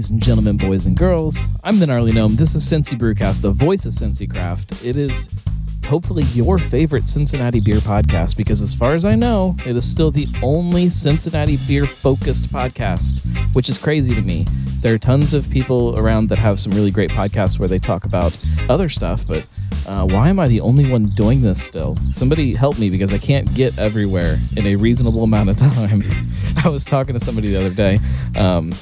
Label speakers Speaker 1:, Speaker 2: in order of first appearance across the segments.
Speaker 1: Ladies and gentlemen, boys and girls, I'm the Gnarly Gnome. This is Cincy Brewcast, the voice of Cincy Craft. It is hopefully your favorite Cincinnati beer podcast because, as far as I know, it is still the only Cincinnati beer focused podcast, which is crazy to me. There are tons of people around that have some really great podcasts where they talk about other stuff, but uh, why am I the only one doing this still? Somebody help me because I can't get everywhere in a reasonable amount of time. I was talking to somebody the other day. Um,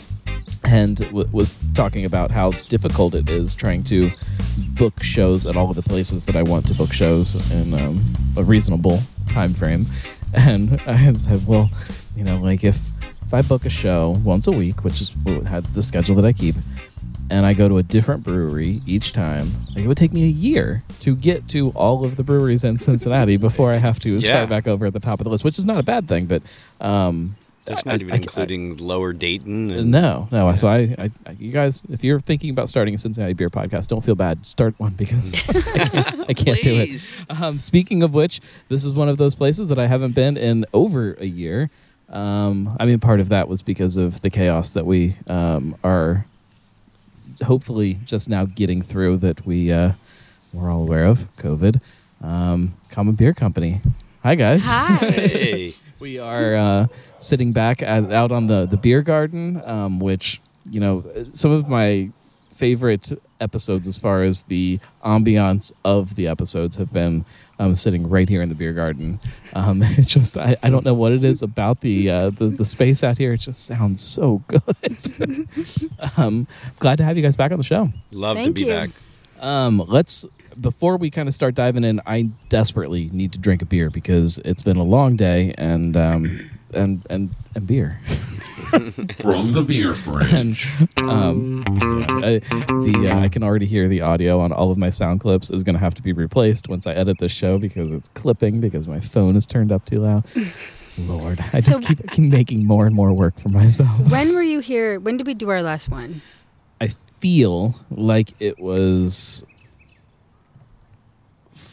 Speaker 1: and w- was talking about how difficult it is trying to book shows at all of the places that I want to book shows in um, a reasonable time frame. And I said, well, you know, like if if I book a show once a week, which is had the schedule that I keep, and I go to a different brewery each time, like it would take me a year to get to all of the breweries in Cincinnati before I have to
Speaker 2: Yeah.
Speaker 1: start back over at the top of the list, which is not a bad thing, but um,
Speaker 2: That's
Speaker 1: I-
Speaker 2: not even
Speaker 1: I- I-
Speaker 2: including Lower Dayton. And,
Speaker 1: no, no. So I, I, I, you guys, if you're thinking about starting a Cincinnati beer podcast, don't feel bad. Start one because I can't, I can't do it. Um, speaking of which, this is one of those places that I haven't been in over a year. Um, I mean, part of that was because of the chaos that we um, are hopefully just now getting through that we uh, we're all aware of COVID. Um, Common Beer Company. Hi guys.
Speaker 3: Hi.
Speaker 2: Hey.
Speaker 1: We are uh, sitting back at, out on the the beer garden, um, which you know some of my favorite episodes as far as the ambiance of the episodes have been um, sitting right here in the beer garden. Um, it's just I, I don't know what it is about the, uh, the the space out here. It just sounds so good. um, glad to have you guys back on the show.
Speaker 2: Love to be
Speaker 3: you.
Speaker 2: back.
Speaker 1: Um, let's before we kind of start diving in. I desperately need to drink a beer because it's been a long day and um, and and and beer.
Speaker 4: From the beer fridge.
Speaker 1: And um, I, the uh, I can already hear the audio on all of my sound clips is going to have to be replaced once I edit this show because it's clipping because my phone is turned up too loud. Lord, I just
Speaker 3: So-
Speaker 1: keep, keep making more and more work for myself.
Speaker 3: when were you here? When did we do our last one?
Speaker 1: I feel like it was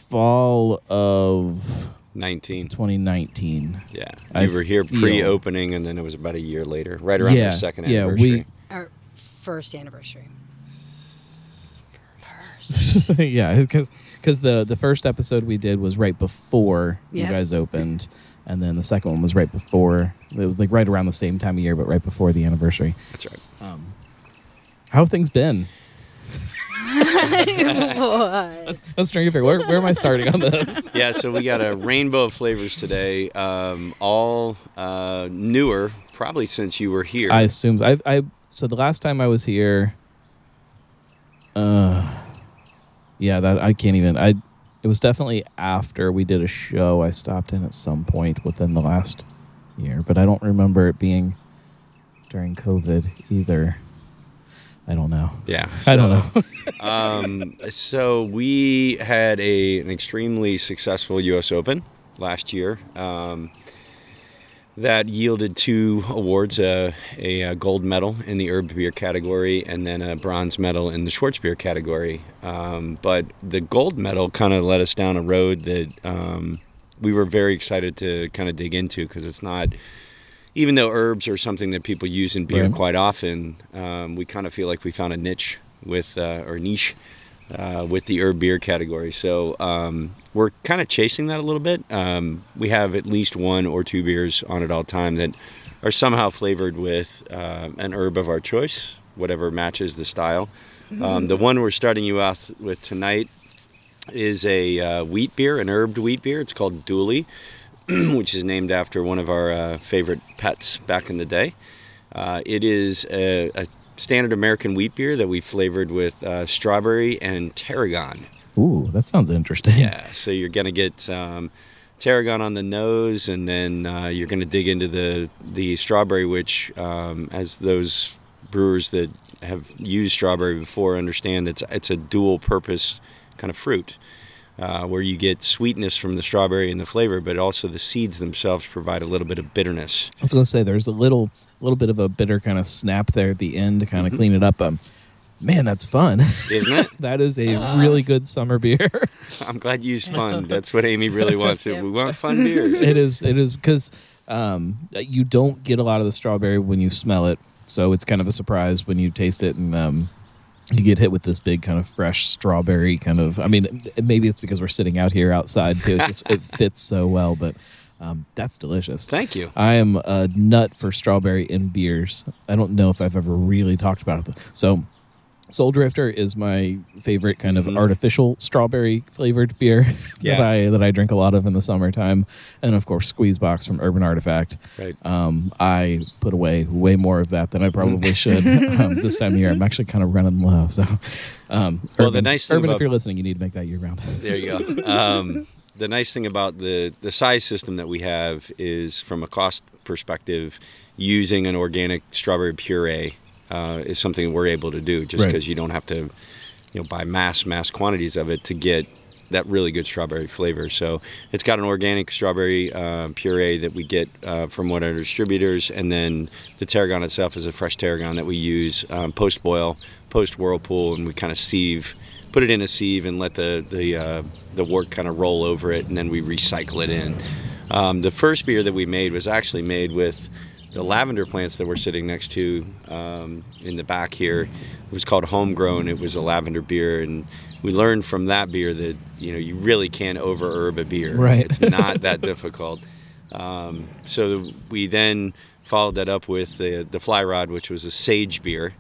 Speaker 1: fall of
Speaker 2: 19.
Speaker 1: 2019.
Speaker 2: Yeah.
Speaker 1: I
Speaker 2: You were here
Speaker 1: feel-
Speaker 2: pre-opening, and then it was about a year later, right around
Speaker 1: Yeah,
Speaker 2: our second
Speaker 1: yeah,
Speaker 2: anniversary.
Speaker 1: we-
Speaker 3: Our first anniversary.
Speaker 1: yeah, because the the first episode we did was right before you
Speaker 3: Yep.
Speaker 1: guys opened, and then the second one was right before. It was like right around the same time of year, but right before the anniversary.
Speaker 2: That's right.
Speaker 1: Um, how have things been?
Speaker 3: What?
Speaker 1: Let's, let's drink a beer. Where, where am I starting on this?
Speaker 2: yeah, so we got a rainbow of flavors today, um, all uh, newer, probably since you were here.
Speaker 1: I assume I I so the last time I was here, uh, yeah, that I can't even I. It was definitely after we did a show. I stopped in at some point within the last year, but I don't remember it being during COVID either. I don't know.
Speaker 2: yeah,
Speaker 1: I don't know.
Speaker 2: um, so we had a an extremely successful U.S. Open last year um, that yielded two awards: uh, a, uh gold medal in the herb beer category, and then a bronze medal in the Schwarzbier category. Um, but the gold medal kind of led us down a road that um, we were very excited to kind of dig into because it's not even though herbs are something that people use in beer
Speaker 1: Right.
Speaker 2: quite often, um, we kind of feel like we found a niche with uh, or niche uh, with the herb beer category. So um, we're kind of chasing that a little bit. Um, we have at least one or two beers on at all time that are somehow flavored with uh, an herb of our choice, whatever matches the style. Um, the one we're starting you off with tonight is a uh, wheat beer, an herbed wheat beer. It's called Dooley, which is named after one of our uh, favorite pets back in the day. Uh, it is a, a standard American wheat beer that we flavored with uh, strawberry and tarragon.
Speaker 1: Ooh, that sounds interesting.
Speaker 2: Yeah, so you're gonna get um, tarragon on the nose, and then uh, you're gonna dig into the the strawberry, which, um, as those brewers that have used strawberry before understand, it's it's a dual purpose kind of fruit. Uh, where you get sweetness from the strawberry and the flavor, but also the seeds themselves provide a little bit of bitterness.
Speaker 1: I was gonna say there's a little little bit of a bitter kind of snap there at the end to kind of clean it up. Um, man, that's fun.
Speaker 2: Isn't it?
Speaker 1: that is a really good summer beer.
Speaker 2: I'm glad you used fun. That's what Amy really wants. We want fun beers.
Speaker 1: it is it is because um, you don't get a lot of the strawberry when you smell it so it's kind of a surprise when you taste it and um, you get hit with this big kind of fresh strawberry kind of. I mean, maybe it's because we're sitting out here outside too. It, just, it fits so well, but um, that's delicious.
Speaker 2: Thank you.
Speaker 1: I am a nut for strawberry in beers. I don't know if I've ever really talked about it. So, Soul Drifter is my favorite kind of
Speaker 2: Mhm.
Speaker 1: artificial strawberry flavored beer
Speaker 2: Yeah.
Speaker 1: that I that I drink a lot of in the summertime, and of course Squeeze Box from Urban Artifact.
Speaker 2: Right.
Speaker 1: Um, I put away way more of that than I probably should um, this time of year. I'm actually kind of running low. So, um,
Speaker 2: Well, the nice thing
Speaker 1: Urban,
Speaker 2: about-
Speaker 1: if you're listening, you need to make that year round.
Speaker 2: There you go. Um, the nice thing about the the size system that we have is, from a cost perspective, using an organic strawberry puree uh, is something we're able to do, just
Speaker 1: Right.
Speaker 2: because you don't have to, you know, buy mass mass quantities of it to get that really good strawberry flavor. So it's got an organic strawberry uh, puree that we get uh, from one of our distributors, and then the tarragon itself is a fresh tarragon that we use um, post boil, post whirlpool, and we kind of sieve, put it in a sieve, and let the the uh, the wort kind of roll over it, and then we recycle it in. Um, the first beer that we made was actually made with the lavender plants that we're sitting next to um, in the back here. It was called Homegrown. It was a lavender beer, and we learned from that beer that you know you really can't over herb a beer.
Speaker 1: Right.
Speaker 2: It's not that difficult. Um, so we then followed that up with the the Fly Rod, which was a sage beer,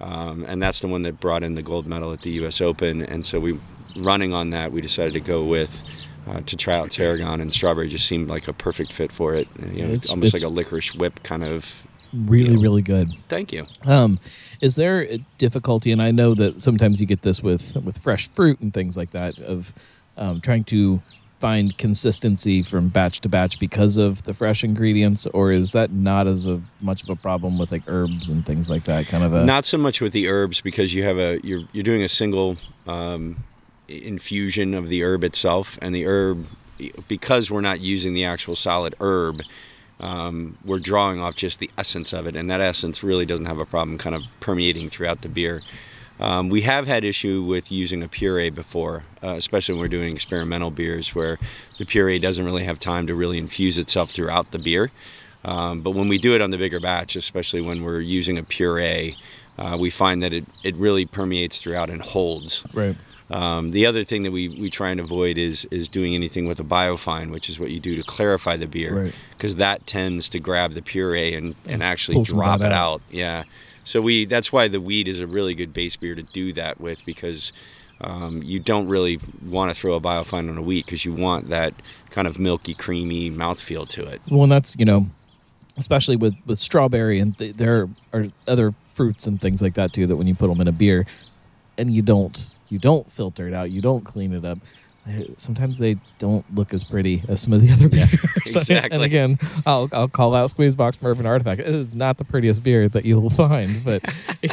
Speaker 2: um, and that's the one that brought in the gold medal at the U.S. Open. And so we, running on that, we decided to go with. Uh, to try out tarragon and strawberry just seemed like a perfect fit for it. You know,
Speaker 1: It's-
Speaker 2: it's almost
Speaker 1: it's-
Speaker 2: like a licorice whip kind of.
Speaker 1: Really, really good.
Speaker 2: Thank you.
Speaker 1: Um, is there a difficulty? And I know that sometimes you get this with with fresh fruit and things like that of um, trying to find consistency from batch to batch because of the fresh ingredients, or is that not as a much of a problem with like herbs and things like that? Kind of a
Speaker 2: Not so much with the herbs because you have a you're you're doing a single um, infusion of the herb itself, and the herb because we're not using the actual solid herb. Um, we're drawing off just the essence of it, and that essence really doesn't have a problem kind of permeating throughout the beer. Um, we have had issue with using a puree before, uh, especially when we're doing experimental beers where the puree doesn't really have time to really infuse itself throughout the beer. Um, but when we do it on the bigger batch, especially when we're using a puree, uh, we find that it, it really permeates throughout and holds.
Speaker 1: right.
Speaker 2: Um, the other thing that we, we try and avoid is is doing anything with a biofine, which is what you do to clarify the beer,
Speaker 1: Right.
Speaker 2: because that tends to grab the puree and, and actually
Speaker 1: some of
Speaker 2: drop it
Speaker 1: out.
Speaker 2: out. Yeah. So we that's why the wheat is a really good base beer to do that with because um, you don't really want to throw a biofine on a wheat because you want that kind of milky, creamy mouthfeel to it.
Speaker 1: Well, and that's you know, especially with with strawberry and th- there are other fruits and things like that too. That when you put them in a beer, and you don't you don't filter it out, you don't clean it up. Sometimes they don't look as pretty as some of the other beers.
Speaker 2: exactly.
Speaker 1: and again, I'll I'll call out Squeeze Box from Urban Artifact. It is not the prettiest beer that you will find, but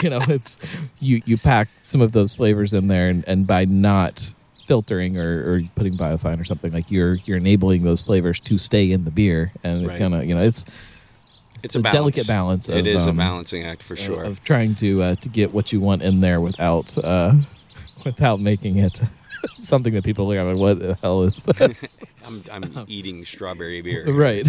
Speaker 1: you know it's you you pack some of those flavors in there, and, and by not filtering or, or putting biofine or something like you're you're enabling those flavors to stay in the beer, and
Speaker 2: Right.
Speaker 1: it kind of you know it's
Speaker 2: It's
Speaker 1: a
Speaker 2: a,
Speaker 1: delicate balance. Of,
Speaker 2: it is
Speaker 1: um,
Speaker 2: a balancing act for sure.
Speaker 1: of trying to uh, to get what you want in there without uh, without making it something that people look at like, what the hell is this?
Speaker 2: I'm, I'm eating strawberry beer.
Speaker 1: right.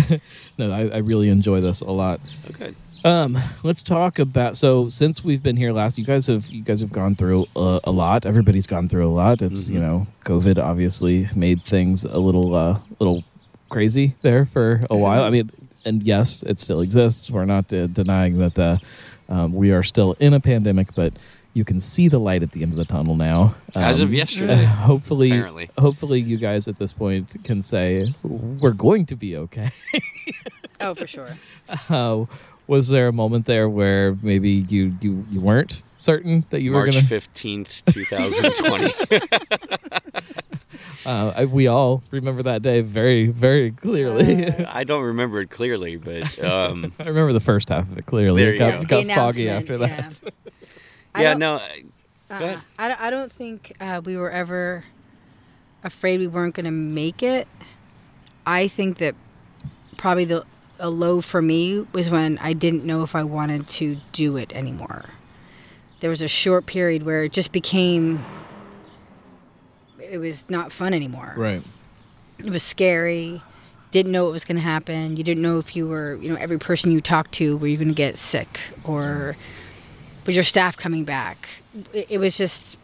Speaker 1: no, I, I really enjoy this a lot.
Speaker 2: Oh, good.
Speaker 1: Um, let's talk about. So since we've been here last, you guys have you guys have gone through a, a lot. Everybody's gone through a lot. It's you
Speaker 2: Mhm.
Speaker 1: know, COVID obviously made things a little uh, little crazy there for a while. I mean, and yes, it still exists. We're not uh, denying that uh, um, we are still in a pandemic, but you can see the light at the end of the tunnel now.
Speaker 2: As of
Speaker 1: Um,
Speaker 2: yesterday,
Speaker 1: hopefully,
Speaker 2: apparently.
Speaker 1: hopefully, you guys at this point can say we're going to be okay.
Speaker 3: Oh, for sure.
Speaker 1: Uh, was there a moment there where maybe you you, you weren't certain that you were
Speaker 2: March
Speaker 1: gonna?
Speaker 2: fifteenth, two thousand twenty.
Speaker 1: Uh, I, we all remember that day very very clearly.
Speaker 2: I don't remember it clearly, but um,
Speaker 1: I remember the first half of it clearly.
Speaker 2: There
Speaker 1: it
Speaker 2: you
Speaker 1: got,
Speaker 2: go.
Speaker 1: got foggy
Speaker 3: announcement,
Speaker 1: after that.
Speaker 3: I
Speaker 2: yeah,
Speaker 3: don't-
Speaker 2: no, I- ahead.
Speaker 3: I, don't- I don't think uh, we were ever afraid we weren't going to make it. I think that probably the a low for me was when I didn't know if I wanted to do it anymore. There was a short period where it just became it was not fun anymore.
Speaker 1: Right.
Speaker 3: It was scary. didn't know what was going to happen. You didn't know if you were, you know, every person you talked to, were you going to get sick or was your staff coming back? It, it was just,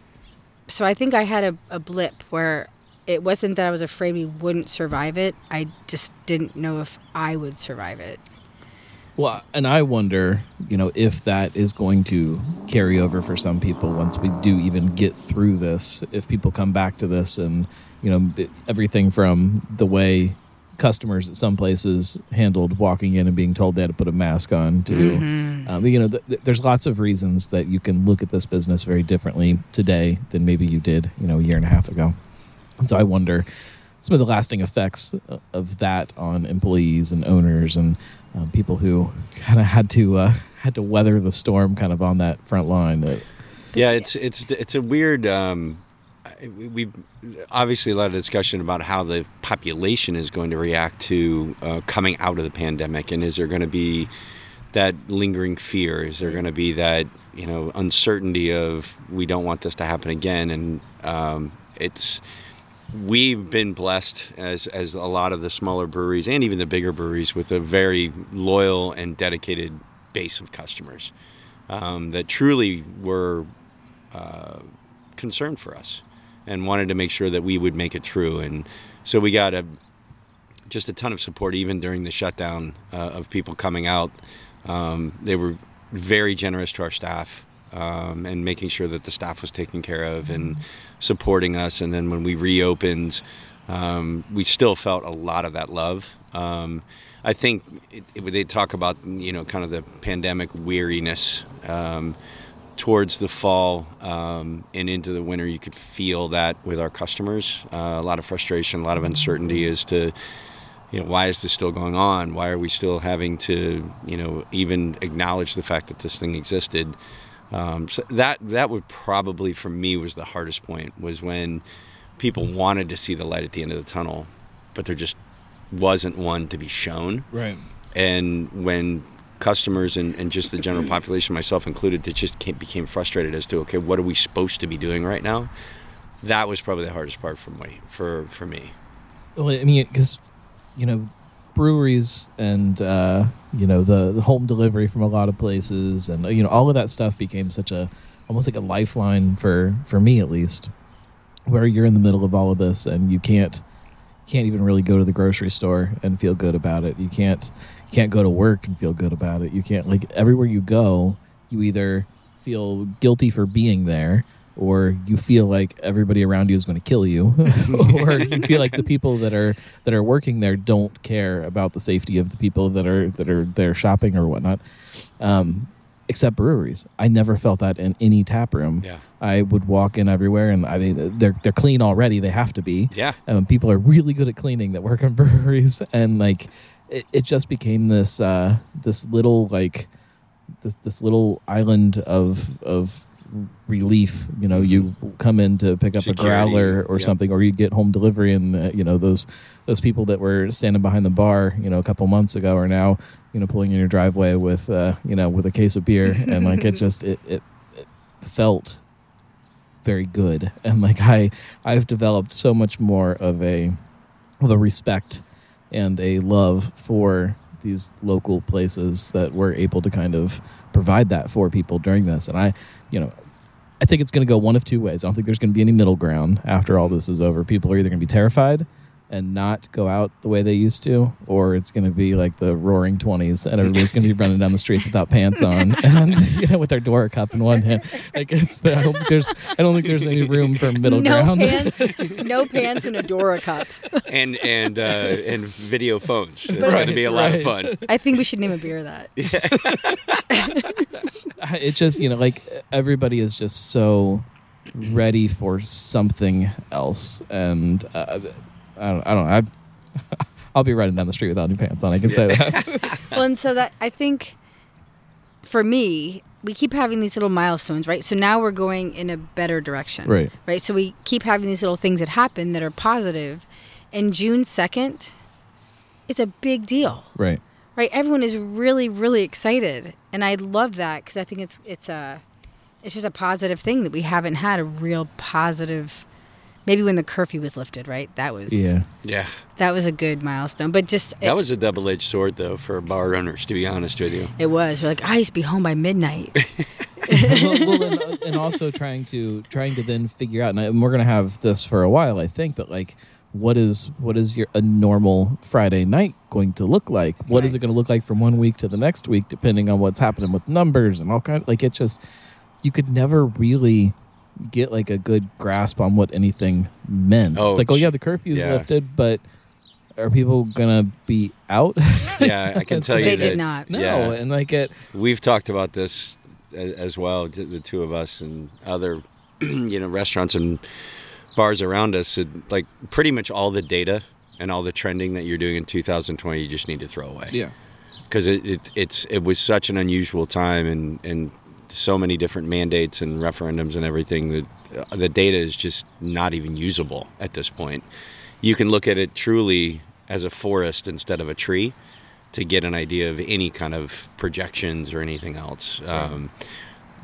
Speaker 3: so I think I had a, a blip where it wasn't that I was afraid we wouldn't survive it. I just didn't know if I would survive it.
Speaker 1: Well, and I wonder, you know, if that is going to carry over for some people once we do even get through this. If people come back to this and, you know, everything from the way customers at some places handled walking in and being told they had to put a mask on to,
Speaker 3: Mm-hmm.
Speaker 1: um, you know, th- th- there's lots of reasons that you can look at this business very differently today than maybe you did, you know, a year and a half ago. And so I wonder some of the lasting effects of that on employees and owners and um, people who kind of had to uh, had to weather the storm kind of on that front line. Uh,
Speaker 2: Yeah, it's it's it's a weird. Um, we- obviously a lot of discussion about how the population is going to react to uh, coming out of the pandemic, and is there going to be that lingering fear? Is there going to be that you know uncertainty of we don't want this to happen again? And um, it's we've been blessed as as a lot of the smaller breweries and even the bigger breweries with a very loyal and dedicated base of customers um, that truly were uh, concerned for us and wanted to make sure that we would make it through. And so we got a just a ton of support even during the shutdown uh, of people coming out. Um, they were very generous to our staff um, and making sure that the staff was taken care of and supporting us. And then when we reopened, um, we still felt a lot of that love. Um, I think it, it, they talk about you know kind of the pandemic weariness um, towards the fall um, and into the winter. You could feel that with our customers. Uh, a lot of frustration, a lot of uncertainty as to you know why is this still going on? Why are we still having to you know even acknowledge the fact that this thing existed? Um, so that that would probably for me was the hardest point was when people wanted to see the light at the end of the tunnel, but there just wasn't one to be shown.
Speaker 1: right.
Speaker 2: And when customers and, and just the general population, myself included, that just came, became frustrated as to okay, what are we supposed to be doing right now? That was probably the hardest part for me. For for me,
Speaker 1: Well, I mean, because you know, breweries and uh, you know the, the home delivery from a lot of places, and you know all of that stuff became such a almost like a lifeline for for me at least, where you're in the middle of all of this and you can't you can't even really go to the grocery store and feel good about it. You can't you can't go to work and feel good about it. You can't like everywhere you go, you either feel guilty for being there or you feel like everybody around you is going to kill you or you feel like the people that are that are working there don't care about the safety of the people that are that are there shopping or whatnot um, except breweries. I never felt that in any tap room.
Speaker 2: Yeah.
Speaker 1: i would walk in everywhere and i mean they're they're clean already. They have to be.
Speaker 2: Yeah,
Speaker 1: um, people are really good at cleaning that work in breweries. And like it, it just became this uh this little like this this little island of of relief you know you come in to pick up
Speaker 2: Security,
Speaker 1: a growler or
Speaker 2: yeah.
Speaker 1: something or you get home delivery and uh, you know those those people that were standing behind the bar you know a couple months ago are now you know pulling in your driveway with uh you know with a case of beer. And like it just it, it, it felt very good. And like i i've developed so much more of a of a respect and a love for these local places that were able to kind of provide that for people during this. And i you know i think it's going to go one of two ways. I don't think there's going to be any middle ground after all this is over. People are either going to be terrified and not go out the way they used to, or it's going to be like the roaring 20s and everybody's going to be running down the streets without pants on and, you know, with their door cup in one hand. Like, it's the, I don't think there's, I don't think there's any room for middle
Speaker 3: no
Speaker 1: ground.
Speaker 3: pants, no pants, and a Dora cup.
Speaker 2: and and uh, and video phones. It's going to be a lot of fun.
Speaker 3: I think we should name a beer that.
Speaker 1: it just you know like everybody is just so ready for something else and uh, i don't i don't i i'll be running down the street without any pants on i can say that
Speaker 3: well, and so that I think for me, we keep having these little milestones, right? So now we're going in a better direction,
Speaker 1: right
Speaker 3: Right. So we keep having these little things that happen that are positive, and June second, it's a big deal,
Speaker 1: right
Speaker 3: right? Everyone is really, really excited, and I love that because I think it's it's a it's just a positive thing that we haven't had a real positive maybe when the curfew was lifted, right? That was
Speaker 1: Yeah.
Speaker 2: Yeah,
Speaker 3: that was a good milestone. But just
Speaker 2: that was a double-edged sword though for bar owners, to be honest with you.
Speaker 3: it was. We're like, I used to be home by midnight.
Speaker 1: well, well, and, uh, and also trying to trying to then figure out, and, I, and we're gonna have this for a while, I think. But like, what is what is your a normal Friday night going to look like? What is
Speaker 3: Right.
Speaker 1: it going to look like from one week to the next week, depending on what's happening with numbers and all kind. Like it just you could never really get like a good grasp on what anything meant.
Speaker 2: Oh,
Speaker 1: it's like, oh yeah, the curfew is
Speaker 2: yeah.
Speaker 1: lifted, but are people gonna be out?
Speaker 2: Yeah, I can tell you
Speaker 3: they
Speaker 2: that
Speaker 3: did not.
Speaker 1: no,
Speaker 2: Yeah.
Speaker 1: and like it.
Speaker 2: we've talked about this as well, the two of us and other, you know, restaurants and bars around us. It, like pretty much all the data and all the trending that you're doing in 2020, you just need to throw away.
Speaker 1: Yeah.
Speaker 2: because it, it it's it was such an unusual time and and so many different mandates and referendums and everything that uh, the data is just not even usable at this point. You can look at it truly as a forest instead of a tree to get an idea of any kind of projections or anything else. Um,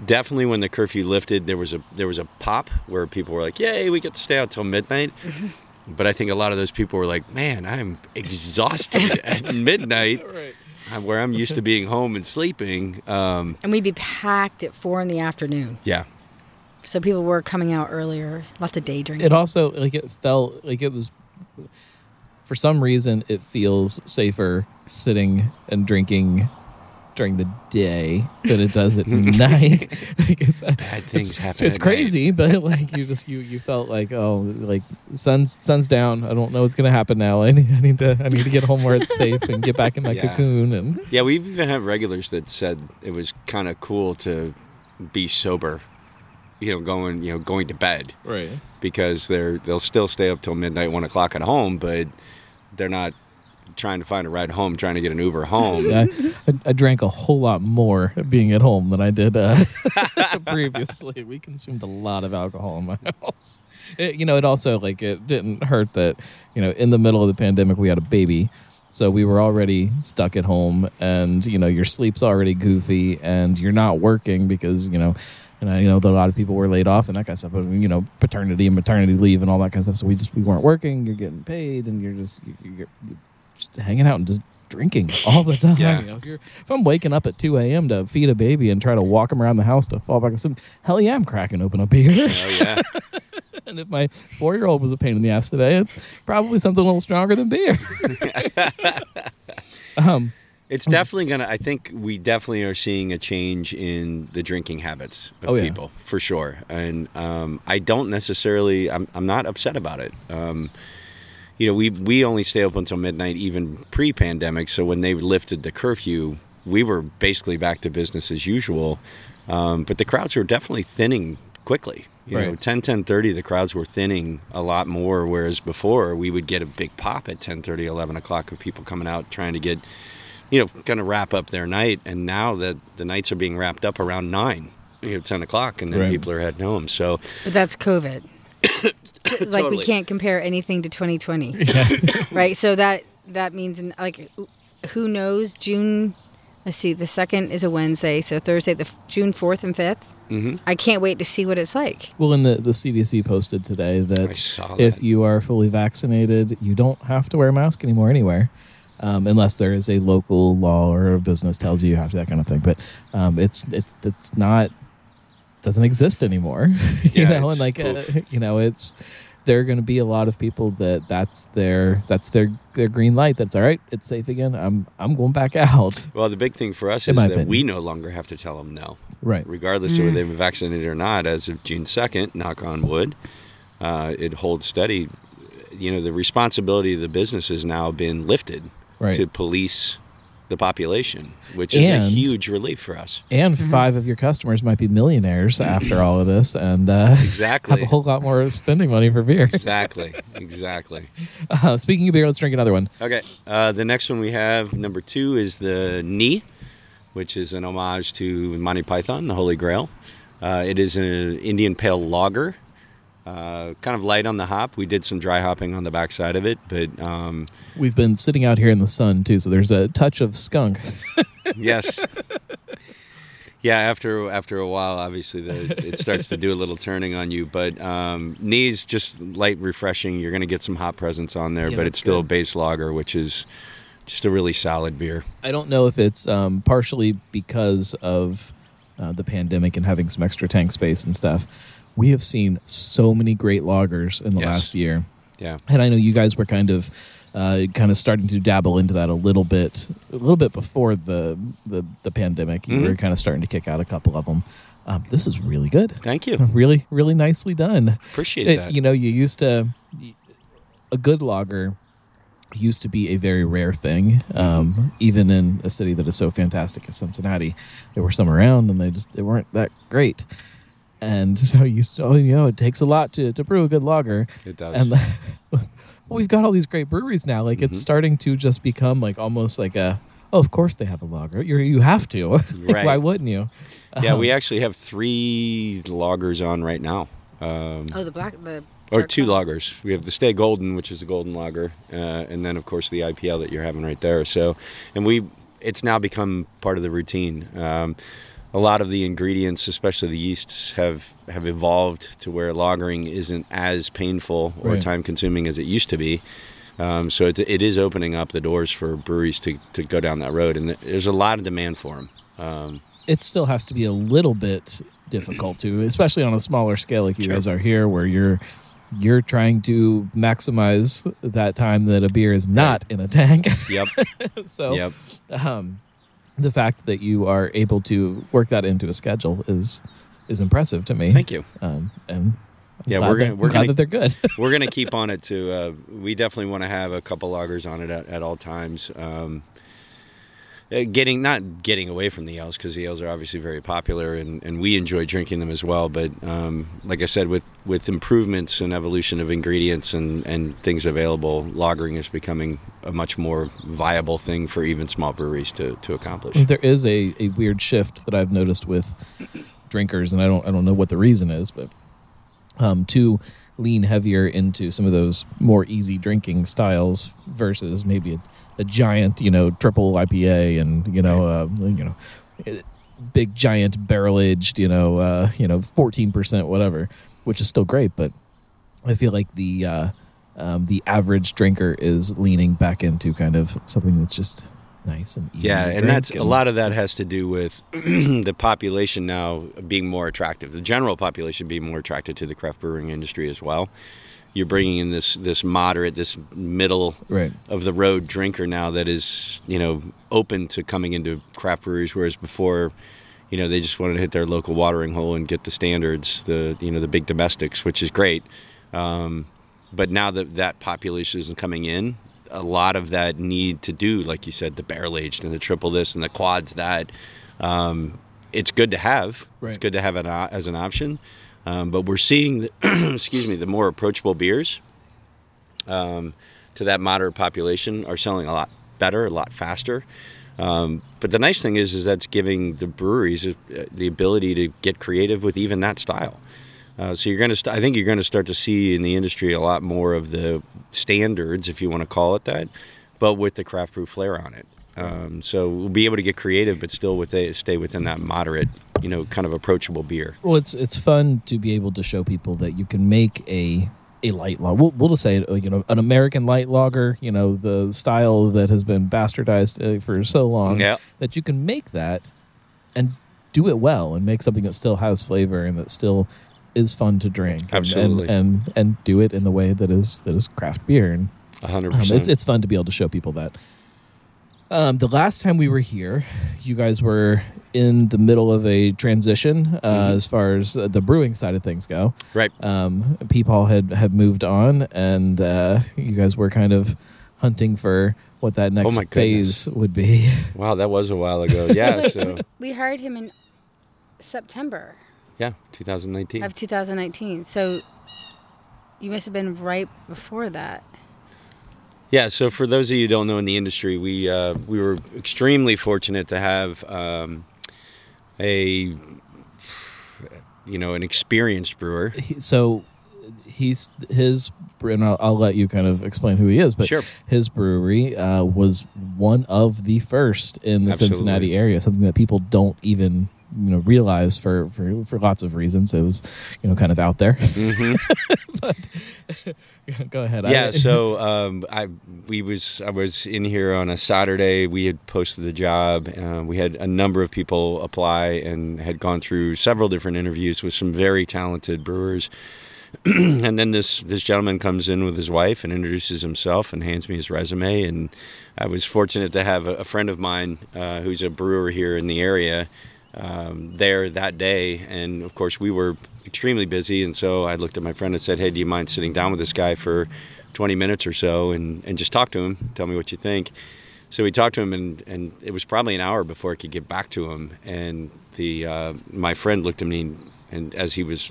Speaker 2: definitely, when the curfew lifted, there was a there was a pop where people were like, "Yay, we get to stay out till midnight." But I think a lot of those people were like, "Man, I'm exhausted at midnight."
Speaker 1: Right.
Speaker 2: Where I'm used to being home and sleeping. Um,
Speaker 3: and we'd be packed at four in the afternoon.
Speaker 2: yeah,
Speaker 3: So people were coming out earlier. Lots of day drinking.
Speaker 1: it also like it felt like it was for some reason it feels safer sitting and drinking during the day than it does uh, at night. like it's
Speaker 2: bad things
Speaker 1: it's,
Speaker 2: happen.
Speaker 1: it's crazy, but like you just you you felt like oh like sun's sun's down. I don't know what's gonna happen now. I need, I need to I need to get home where it's safe and get back in my
Speaker 2: Yeah.
Speaker 1: cocoon and.
Speaker 2: Yeah, we even have regulars that said it was kind of cool to be sober. You know, going you know going to bed
Speaker 1: right.
Speaker 2: because they're they'll still stay up till midnight, one o'clock at home, but they're not trying to find a ride home, trying to get an Uber home.
Speaker 1: See, I, I, drank a whole lot more being at home than I did uh, previously. We consumed a lot of alcohol in my house. It, you know, it also like it didn't hurt that you know in the middle of the pandemic we had a baby, so we were already stuck at home, and you know your sleep's already goofy, and you're not working because you know. And I know that a lot of people were laid off and that kind of stuff, but you know, paternity and maternity leave and all that kind of stuff. So we just we weren't working. You're getting paid, and you're just you're, you're just hanging out and just drinking all the time.
Speaker 2: Yeah.
Speaker 1: You know, if you're if I'm waking up at 2 a.m. to feed a baby and try to walk him around the house to fall back asleep, hell yeah, I'm cracking open a beer.
Speaker 2: Oh yeah,
Speaker 1: and if my four year old was a pain in the ass today, it's probably something a little stronger than beer. um,
Speaker 2: it's definitely gonna. I think we definitely are seeing a change in the drinking habits of
Speaker 1: Oh, yeah.
Speaker 2: people for sure, and um, I don't necessarily. I'm I'm not upset about it. Um, you know, we we only stay open until midnight, even pre-pandemic. So when they lifted the curfew, we were basically back to business as usual. Um, but the crowds were definitely thinning quickly. You know,
Speaker 1: Right.
Speaker 2: 10, 10, 30, the crowds were thinning a lot more. Whereas before, we would get a big pop at 10, 30, 11 o'clock of people coming out trying to get, you know, kind of wrap up their night. And now that the nights are being wrapped up around 9, you know, 10 o'clock, and then
Speaker 1: Right.
Speaker 2: people are heading home. So,
Speaker 3: But that's COVID. like
Speaker 2: Totally.
Speaker 3: we can't compare anything to 2020, right? So that that means like who knows? June. Let's see. The second is a Wednesday, so Thursday, the June fourth and 5th
Speaker 2: mhm.
Speaker 3: I can't wait to see what it's like.
Speaker 1: well, in the, the CDC posted today
Speaker 2: I
Speaker 1: that if you are fully vaccinated, you don't have to wear a mask anymore anywhere. Um, unless there is a local law or a business tells you you have to, that kind of thing. But um, it's it's it's not doesn't exist anymore. you
Speaker 2: Yeah,
Speaker 1: know, and like uh, you know, it's there are going to be a lot of people that that's their that's their their green light. That's all right. It's safe again. I'm I'm going back out.
Speaker 2: Well, the big thing for us
Speaker 1: In
Speaker 2: is that
Speaker 1: opinion.
Speaker 2: we no longer have to tell them no.
Speaker 1: Right.
Speaker 2: regardless of whether they've been vaccinated or not, as of June 2nd, knock on wood, uh, it holds steady. You know, the responsibility of the business has now been lifted
Speaker 1: Right.
Speaker 2: to police the population, which is a huge relief for us.
Speaker 1: And five of your customers might be millionaires after all of this, and uh, have
Speaker 2: Exactly.
Speaker 1: a whole lot more spending money for beer.
Speaker 2: exactly. Exactly.
Speaker 1: Uh, speaking of beer, let's drink another one.
Speaker 2: Okay. Uh, the next one we have, number two, is the knee, which is an homage to Monty Python, the Holy Grail. Uh, it is an Indian Pale Lager, uh, kind of light on the hop. We did some dry hopping on the backside of it, but um,
Speaker 1: We've been sitting out here in the sun too, so there's a touch of skunk.
Speaker 2: yes. Yeah, after after a while, obviously, the, it starts to do a little turning on you. But um, knees just light refreshing. You're going to get some hop presence on there,
Speaker 1: Yeah,
Speaker 2: but it's still
Speaker 1: good.
Speaker 2: a base lager, which is just a really solid beer.
Speaker 1: I don't know if it's um, partially because of uh, the pandemic and having some extra tank space and stuff. We have seen so many great lagers in the
Speaker 2: Yes.
Speaker 1: last year,
Speaker 2: Yeah,
Speaker 1: and I know you guys were kind of uh, kind of starting to dabble into that a little bit, a little bit before the the, the pandemic. You
Speaker 2: Mhm.
Speaker 1: were kind of starting to kick out a couple of them. Um, this is really good,
Speaker 2: thank you.
Speaker 1: really, really nicely done.
Speaker 2: Appreciate
Speaker 1: It-
Speaker 2: that.
Speaker 1: you know, you used to a good lager used to be a very rare thing. Um, even in a city that is so fantastic as Cincinnati, there were some around, and they just they weren't that great. And so you used to, oh, you know, it takes a lot to, to brew a good lager.
Speaker 2: it does.
Speaker 1: And well, we've got all these great breweries now. Like it's
Speaker 2: Mhm.
Speaker 1: starting to just become like almost like a oh, of course they have a lager. You you have to.
Speaker 2: Right.
Speaker 1: Why wouldn't you?
Speaker 2: yeah, we
Speaker 1: Um,
Speaker 2: actually have three lagers on right now. Um,
Speaker 3: Oh, the black the.
Speaker 2: or two
Speaker 3: brown.
Speaker 2: lagers. We have the Stay Golden, which is a golden lager, uh, and then of course the IPL that you're having right there. So, and we, it's now become part of the routine. Um, a lot of the ingredients, especially the yeasts, have have evolved to where lagering isn't as painful or
Speaker 1: Right.
Speaker 2: time consuming as it used to be. Um, so it, it is opening up the doors for breweries to, to go down that road, and there's a lot of demand for them. Um,
Speaker 1: it still has to be a little bit difficult to, especially on a smaller scale like you
Speaker 2: Sure.
Speaker 1: guys are here, where you're you're trying to maximize that time that a beer is not in a tank.
Speaker 2: yep,
Speaker 1: so,
Speaker 2: yep.
Speaker 1: um, the fact that you are able to work that into a schedule is is impressive to me.
Speaker 2: Thank you.
Speaker 1: Um, and I'm
Speaker 2: Yeah, we're gonna- we're
Speaker 1: glad
Speaker 2: gonna-
Speaker 1: that they're good.
Speaker 2: we're gonna keep on it too. Uh, we definitely want to have a couple lagers on it at, at all times. Um, getting not getting away from the ales because the ales are obviously very popular and, and we enjoy drinking them as well. But um, like I said, with with improvements and evolution of ingredients and, and things available, lagering is becoming a much more viable thing for even small breweries to, to accomplish.
Speaker 1: there is a, a weird shift that I've noticed with drinkers, and I don't I don't know what the reason is, but um, to lean heavier into some of those more easy drinking styles versus maybe a, a giant, you know, triple IPA and you know, uh, you know, big giant barrel aged, you know, uh, you know, fourteen percent whatever, which is still great, but I feel like the uh, um, the average drinker is leaning back into kind of something that's just nice and easy.
Speaker 2: Yeah, and that's a lot of that has to do with the population now being more attractive. The general population being more attracted to the craft brewing industry as well. You're bringing in this this moderate, this middle
Speaker 1: right.
Speaker 2: of the road drinker now that is you know open to coming into craft breweries, whereas before. You know, they just wanted to hit their local watering hole and get the standards, the you know the big domestics, which is great. Um, but now that that population isn't coming in, a lot of that need to do, like you said, the barrel aged and the triple this and the quads that, um, it's good to have. It's good to have it o- as an option. Um, but we're seeing, the, excuse me, the more approachable beers um, to that moderate population are selling a lot better, a lot faster. Um, but the nice thing is, is that's giving the breweries uh, the ability to get creative with even that style. Uh, so you're going to, st- I think you're going to start to see in the industry a lot more of the standards, if you want to call it that, but with the craft brew flair on it. Um, so we'll be able to get creative, but still with a, stay within that moderate, you know, kind of approachable beer.
Speaker 1: Well, it's it's fun to be able to show people that you can make a a light lager. We'll, we'll just say uh, you know an American light lager. You know the style that has been bastardized uh, for so long.
Speaker 2: Yeah.
Speaker 1: That you can make that and do it well and make something that still has flavor and that still is fun to drink. And-
Speaker 2: Absolutely.
Speaker 1: And and, and do it in the way that is that is craft beer and
Speaker 2: hundred
Speaker 1: um, it's
Speaker 2: percent.
Speaker 1: it's fun to be able to show people that. Um, the last time we were here, you guys were in the middle of a transition uh,
Speaker 2: Mhm.
Speaker 1: as far as uh, the brewing side of things go.
Speaker 2: Right.
Speaker 1: Um, Peepaw had had moved on, and uh, you guys were kind of hunting for what that next
Speaker 2: Oh my
Speaker 1: phase would be.
Speaker 2: Wow, that was a while ago. Yeah.
Speaker 3: Wait,
Speaker 2: so
Speaker 3: we, we hired him in September
Speaker 2: yeah, 2019.
Speaker 3: of 2019. So you must have been right before that.
Speaker 2: Yeah, so for those of you who don't know in the industry, we uh, we were extremely fortunate to have um, a you know an experienced brewer.
Speaker 1: So he's his and I'll, I'll let you kind of explain who he is but
Speaker 2: Sure.
Speaker 1: his brewery uh, was one of the first in the
Speaker 2: Absolutely.
Speaker 1: cincinnati area something that people don't even you know realize for for for lots of reasons it was you know kind of out there. but go ahead.
Speaker 2: Yeah,
Speaker 1: I-
Speaker 2: so um, I we was I was in here on a Saturday. We had posted the job. Uh, we had a number of people apply and had gone through several different interviews with some very talented brewers. and then this this gentleman comes in with his wife and introduces himself and hands me his resume. And I was fortunate to have a, a friend of mine uh, who's a brewer here in the area um, there that day. And of course, we were extremely busy. And so I looked at my friend and said, Hey, do you mind sitting down with this guy for 20 minutes or so and, and just talk to him? Tell me what you think. So we talked to him, and, and it was probably an hour before I could get back to him. And the uh, my friend looked at me, and as he was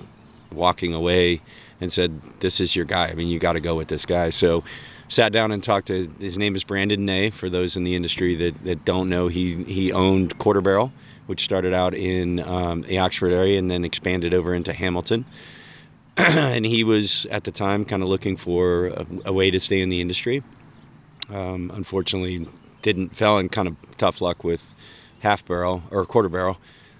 Speaker 2: walking away, and said, "This is your guy. I mean, you got to go with this guy." So sat down and talked to his name is Brandon Nay. For those in the industry that, that don't know, he he owned Quarter Barrel, which started out in um, the Oxford area and then expanded over into Hamilton. and he was at the time kind of looking for a, a way to stay in the industry. Um, unfortunately, didn't fell in kind of tough luck with half barrel or quarter barrel.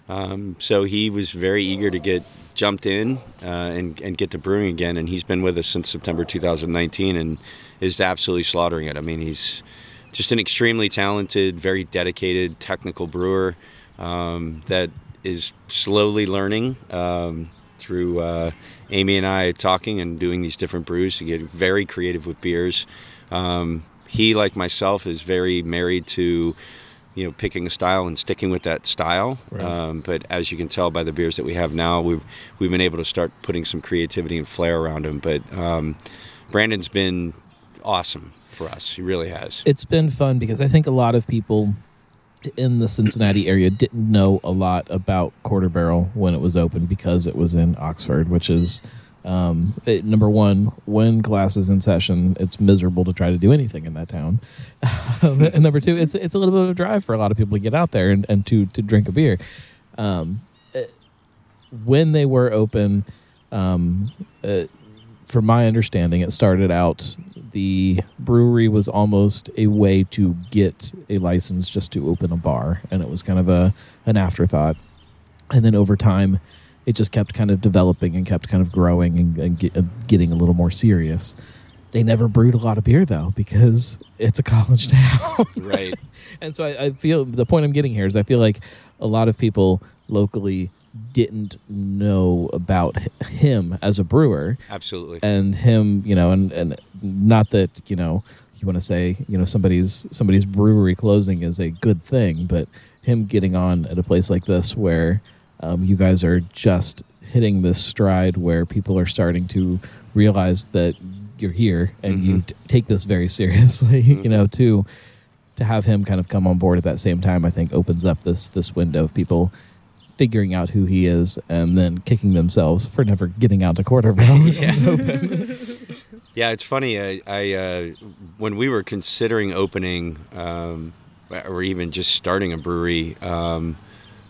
Speaker 2: Um, so he was very eager to get jumped in uh, and, and get to brewing again. And he's been with us since September 2019 and is absolutely slaughtering it. I mean, he's just an extremely talented, very dedicated technical brewer um, that is slowly learning um, through uh, Amy and I talking and doing these different brews to get very creative with beers. Um, he, like myself, is very married to you know picking a style and sticking with that style.
Speaker 1: Right.
Speaker 2: Um, but as you can tell by the beers that we have now, we've we've been able to start putting some creativity and flair around them. But um, Brandon's been awesome for us. He really has.
Speaker 1: it's been fun because I think a lot of people in the Cincinnati area didn't know a lot about Quarter Barrel when it was open because it was in Oxford, which is um, it- number one. When glass is in session, it's miserable to try to do anything in that town. Um, and number two, it's it's a little bit of a drive for a lot of people to get out there and, and to to drink a beer. Um, it- when they were open, um, uh, from my understanding, it started out the brewery was almost a way to get a license just to open a bar, and it was kind of a an afterthought. And then over time, it just kept kind of developing and kept kind of growing and, and get, uh, getting a little more serious. They never brewed a lot of beer though because it's a college town.
Speaker 2: right.
Speaker 1: And so I, I feel the point I'm getting here is I feel like a lot of people locally didn't know about him as a brewer
Speaker 2: Absolutely.
Speaker 1: and him, you know, and, and not that, you know, you want to say, you know, somebody's somebody's brewery closing is a good thing, but him getting on at a place like this where um, you guys are just hitting this stride where people are starting to realize that you're here and you
Speaker 2: Mhm.
Speaker 1: t- take this very seriously, you know, to to have him kind of come on board at that same time, I think opens up this this window of people figuring out who he is and then kicking themselves for never getting out to quarter barrel. when it was open.
Speaker 2: Yeah, it's funny. I, I uh, when we were considering opening, um, or even just starting a brewery, um,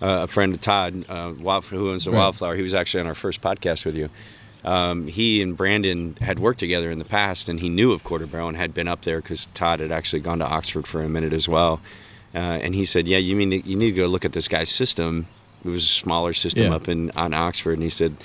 Speaker 2: uh, a friend of Todd, uh, who owns the
Speaker 1: Right.
Speaker 2: Wildflower, he was actually on our first podcast with you. Um, he and Brandon had worked together in the past, and he knew of Quarter Barrel and had been up there because Todd had actually gone to Oxford for a minute as well. Uh, and he said, "Yeah, you mean you need to go look at this guy's system? It was a smaller system
Speaker 1: Yeah.
Speaker 2: up in on Oxford." And he said,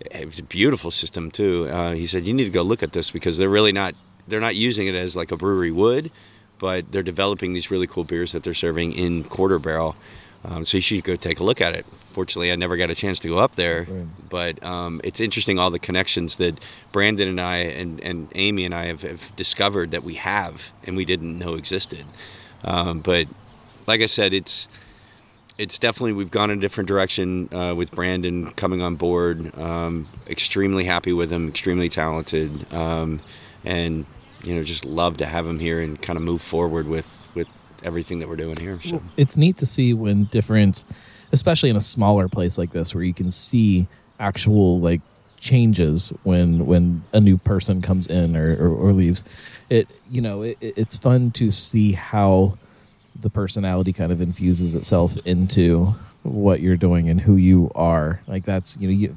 Speaker 2: it was a beautiful system too. Uh, he said you need to go look at this because they're really not they're not using it as like a brewery would, but they're developing these really cool beers that they're serving in quarter barrel. Um, so you should go take a look at it. Fortunately, I never got a chance to go up there,
Speaker 1: Right.
Speaker 2: but um, it's interesting all the connections that Brandon and I and, and Amy and I have, have discovered that we have and we didn't know existed. Um, but like I said, it's it's definitely we've gone in a different direction uh, with Brandon coming on board. Um, extremely happy with him, extremely talented, um, and you know just love to have him here and kind of move forward with with everything that we're doing here. So
Speaker 1: it's neat to see when different, especially in a smaller place like this, where you can see actual like changes when when a new person comes in or, or, or leaves. It you know it, it- it's fun to see how the personality kind of infuses itself into what you're doing and who you are. Like that's you know you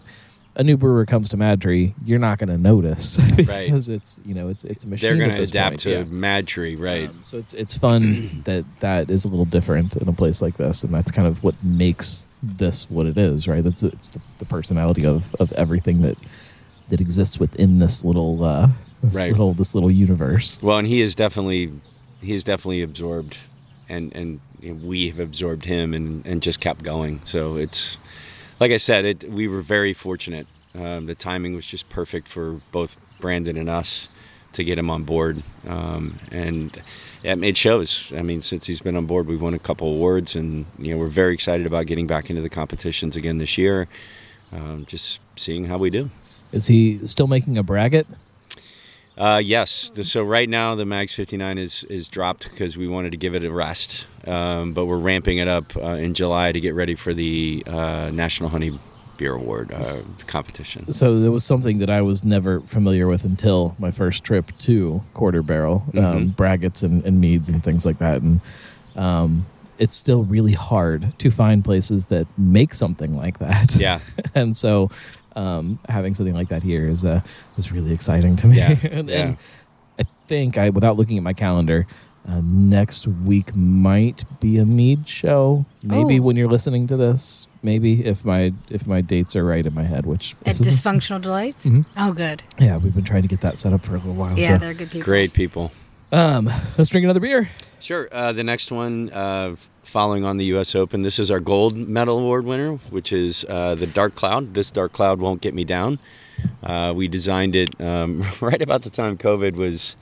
Speaker 1: a new brewer comes to MadTree, you're not going to notice
Speaker 2: Right.
Speaker 1: because it's you know it's it's a machine.
Speaker 2: They're going to adapt
Speaker 1: point,
Speaker 2: to
Speaker 1: yeah.
Speaker 2: MadTree, right?
Speaker 1: Um, so it's it's fun that that is a little different in a place like this, and that's kind of what makes this what it is, right? That's it's the, the personality of of everything that that exists within this little uh, this
Speaker 2: Right.
Speaker 1: little this little universe.
Speaker 2: Well, and he is definitely he is definitely absorbed, and and we have absorbed him, and and just kept going. So it's like I said, it we were very fortunate. Um, the timing was just perfect for both Brandon and us to get him on board, um, and it, shows. I mean, since he's been on board, we've won a couple awards, and you know we're very excited about getting back into the competitions again this year. Um, just seeing how we do.
Speaker 1: Is he still making a braggot?
Speaker 2: Uh, yes. So right now the Mags 59 is is dropped because we wanted to give it a rest, um, but we're ramping it up uh, in July to get ready for the uh, National Honey Beer Award uh, competition.
Speaker 1: So there was something that I was never familiar with until my first trip to Quarter Barrel, um,
Speaker 2: Mhm.
Speaker 1: braggots and, and meads and things like that, and um, it's still really hard to find places that make something like that.
Speaker 2: Yeah.
Speaker 1: and so um, having something like that here is uh, is really exciting to me.
Speaker 2: Yeah,
Speaker 1: and,
Speaker 2: yeah.
Speaker 1: and I think I, without looking at my calendar, uh, next week might be a mead show. Maybe
Speaker 3: Oh.
Speaker 1: when you're listening to this, maybe if my if my dates are right in my head, which
Speaker 3: At Dysfunctional Delights?
Speaker 1: Mhm.
Speaker 3: Oh, good.
Speaker 1: yeah, we've been trying to get that set up for a little while.
Speaker 3: Yeah,
Speaker 1: so.
Speaker 3: they're good people.
Speaker 2: Great people.
Speaker 1: Um, let's drink another beer.
Speaker 2: Sure. Uh, the next one, uh, following on the U.S. Open, this is our gold medal award winner, which is uh, the Dark Cloud. This Dark Cloud won't get me down. Uh, we designed it um, right about the time COVID was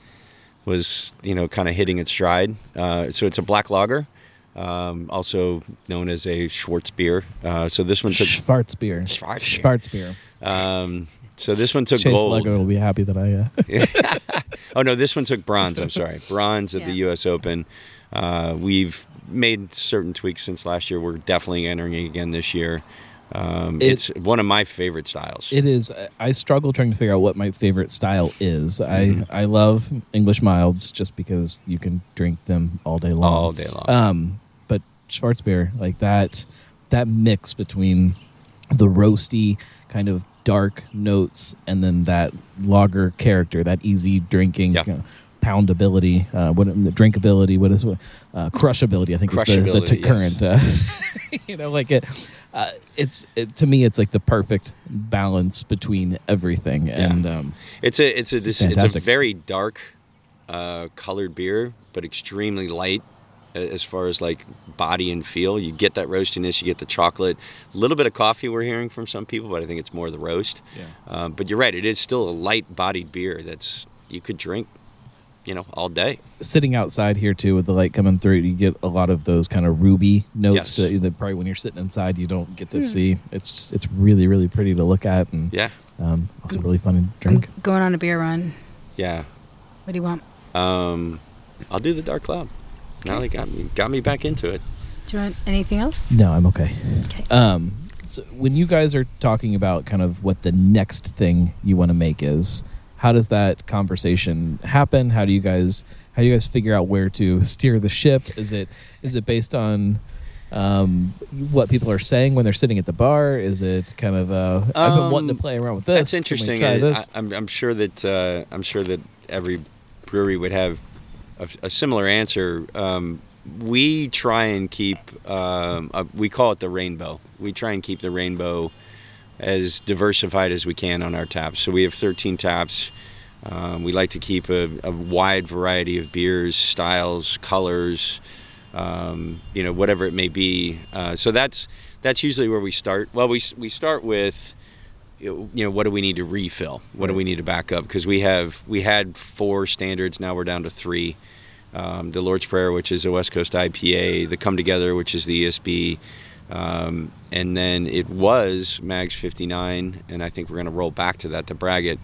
Speaker 2: was you know kind of hitting its stride. Uh, so it's a black lager, um, also known as a Schwartz beer. Uh, so this one took.
Speaker 1: Schwarzbier.
Speaker 2: Schwarzbier.
Speaker 1: Schwarzbier.
Speaker 2: Um, so this one took
Speaker 1: Chase
Speaker 2: gold.
Speaker 1: Lego will be happy that I. Uh,
Speaker 2: Oh no, this one took bronze. I'm sorry, bronze at the U.S. Open. Uh, we've made certain tweaks since last year. We're definitely entering it again this year. Um,
Speaker 1: It-
Speaker 2: it's one of my favorite styles.
Speaker 1: It is. I struggle trying to figure out what my favorite style is.
Speaker 2: Mhm.
Speaker 1: I I love English milds just because you can drink them all day long.
Speaker 2: all day long.
Speaker 1: Um, but Schwarzbier, like that, that mix between the roasty kind of dark notes and then that lager character, that easy drinking.
Speaker 2: Yeah.
Speaker 1: uh, Poundability, uh, what drinkability, what is uh, crushability? I think is the, the
Speaker 2: Crushability, yes.
Speaker 1: current. Uh, you know, like it, uh, it's it, to me, it's like the perfect balance between everything. And um,
Speaker 2: It's a it's a
Speaker 1: This is
Speaker 2: it's a very dark uh, colored beer, but extremely light as far as like body and feel. You get that roastiness, you get the chocolate, a little bit of coffee. We're hearing from some people, but I think it's more the roast.
Speaker 1: Yeah.
Speaker 2: Um, but you're right; it is still a light-bodied beer that's you could drink, you know, all day.
Speaker 1: sitting outside here too with the light coming through, you get a lot of those kind of ruby notes
Speaker 2: Yes.
Speaker 1: that, that probably when you're sitting inside you don't get to see. It's just it's really really pretty to look at and
Speaker 2: Yeah,
Speaker 1: um, also really fun to
Speaker 3: I'm
Speaker 1: drink.
Speaker 3: going on a beer run.
Speaker 2: yeah.
Speaker 3: What do you want?
Speaker 2: Um, I'll do the Dark Cloud. Now they got me got me back into it.
Speaker 3: Do you want anything else?
Speaker 1: No, I'm okay.
Speaker 3: Okay.
Speaker 1: Um, so when you guys are talking about kind of what the next thing you want to make is, how does that conversation happen? How do you guys how do you guys figure out where to steer the ship? Is it is it based on um, what people are saying when they're sitting at the bar? Is it kind of uh, I've been wanting to
Speaker 2: Um,
Speaker 1: play around with this.
Speaker 2: That's interesting. I, am I'm sure that uh, I'm sure that every brewery would have a, a similar answer. Um, we try and keep um, uh, we call it the rainbow. We try and keep the rainbow as diversified as we can on our taps. So we have 13 taps. Um, we like to keep a, a wide variety of beers, styles, colors, um, you know, whatever it may be. Uh, so that's that's usually where we start. Well, we we start with you know what do we need to refill? What do we need to back up? Because we have we had four standards. Now we're down to three. Um, the Lord's Prayer, which is a West Coast IPA, the Come Together, which is the ESB, um, and then it was Mags 59, and I think we're going to roll back to that to Braggot.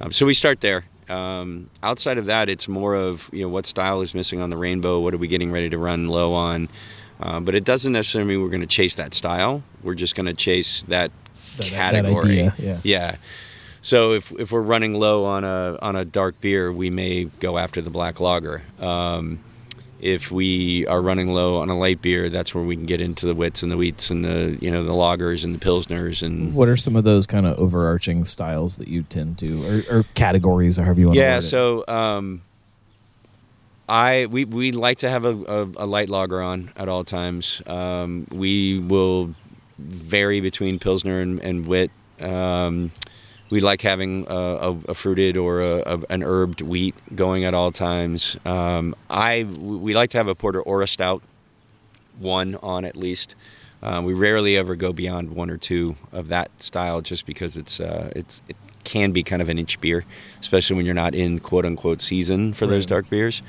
Speaker 2: Um, so we start there. Um, outside of that, it's more of you know what style is missing on the rainbow. What are we getting ready to run low on? Uh, but it doesn't necessarily mean we're going to chase that style. We're just going to chase that
Speaker 1: That- that
Speaker 2: category.
Speaker 1: idea, yeah.
Speaker 2: yeah. So if, if we're running low on a on a dark beer, we may go after the black lager. Um, if we are running low on a light beer, that's where we can get into the wits and the wheats and the you know the lagers and the pilsners and
Speaker 1: What are some of those kind of overarching styles that you tend to, or, or categories, or however you want
Speaker 2: yeah.
Speaker 1: to word it?
Speaker 2: Yeah, so um, I we we like to have a, a, a light lager on at all times. Um, we will vary between pilsner and, and wit. Um, we like having a, a, a fruited or a, an herbed wheat going at all times. Um, I we like to have a porter or a stout one on at least. Uh, we rarely ever go beyond one or two of that style, just because it's uh, it's it can be kind of an inch beer, especially when you're not in quote unquote season for those dark beers.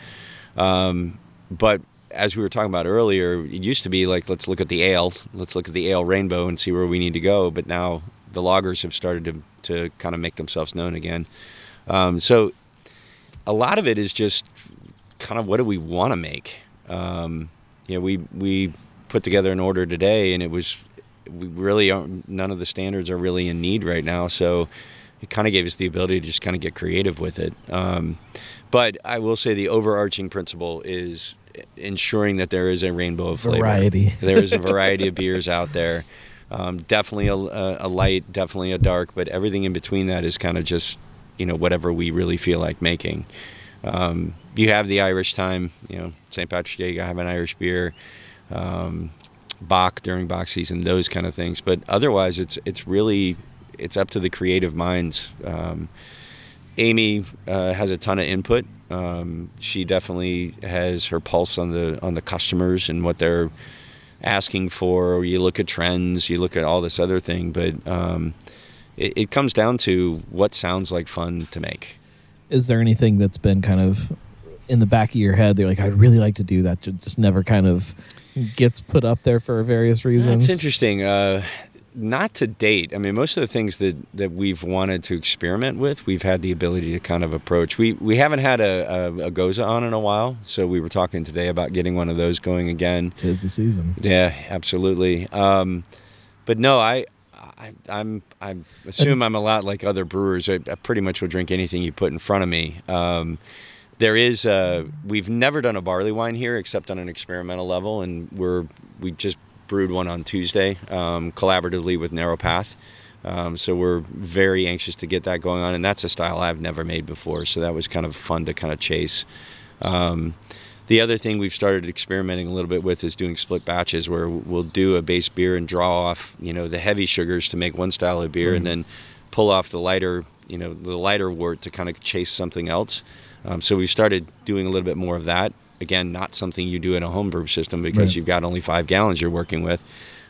Speaker 2: Um, but as we were talking about earlier, it used to be like let's look at the ale, let's look at the ale rainbow and see where we need to go. But now the lagers have started to to kind of make themselves known again. Um, so a lot of it is just kind of what do we want to make. Um, you know, we we put together an order today, and it was we really aren't. None of the standards are really in need right now, so it kind of gave us the ability to just kind of get creative with it. Um, but I will say the overarching principle is ensuring that there is a rainbow of flavor.
Speaker 1: Variety.
Speaker 2: there is a variety of beers out there. Um, definitely a, a, light, definitely a dark, but everything in between that is kind of just you know whatever we really feel like making. Um, you have the Irish time, you know, St. Patrick's Day, you have an Irish beer, um, Bock during Bock season, those kind of things. But otherwise, it's it's really it's up to the creative minds. Um, Amy uh, has a ton of input. Um, she definitely has her pulse on the on the customers and what they're asking for. You look at trends, you look at all this other thing, but um, it, it comes down to what sounds like fun to make.
Speaker 1: is there anything that's been kind of in the back of your head? They're like, I'd really like to do that, ju- just never kind of gets put up there for various reasons.
Speaker 2: That's interesting. Uh, not to date. I mean, most of the things that, that we've wanted to experiment with, we've had the ability to kind of approach. We we haven't had a, a, a Gose on in a while, so we were talking today about getting one of those going again.
Speaker 1: Tis the season.
Speaker 2: Yeah, absolutely. Um, but no, I, I I'm I assume I'm a lot like other brewers. I, I pretty much will drink anything you put in front of me. Um, there is uh, we've never done a barley wine here except on an experimental level, and we're we just brewed one on Tuesday um, collaboratively with Narrow Path. Um, so we're very anxious to get that going on, and that's a style I've never made before. So that was kind of fun to kind of chase. Um, the other thing we've started experimenting a little bit with is doing split batches, where we'll do a base beer and draw off, you know, the heavy sugars to make one style of beer, and then pull off the lighter, you know, the lighter wort to kind of chase something else. Um, so we've started doing a little bit more of that. Again, not something you do in a homebrew system because
Speaker 1: Right.
Speaker 2: you've got only five gallons you're working with.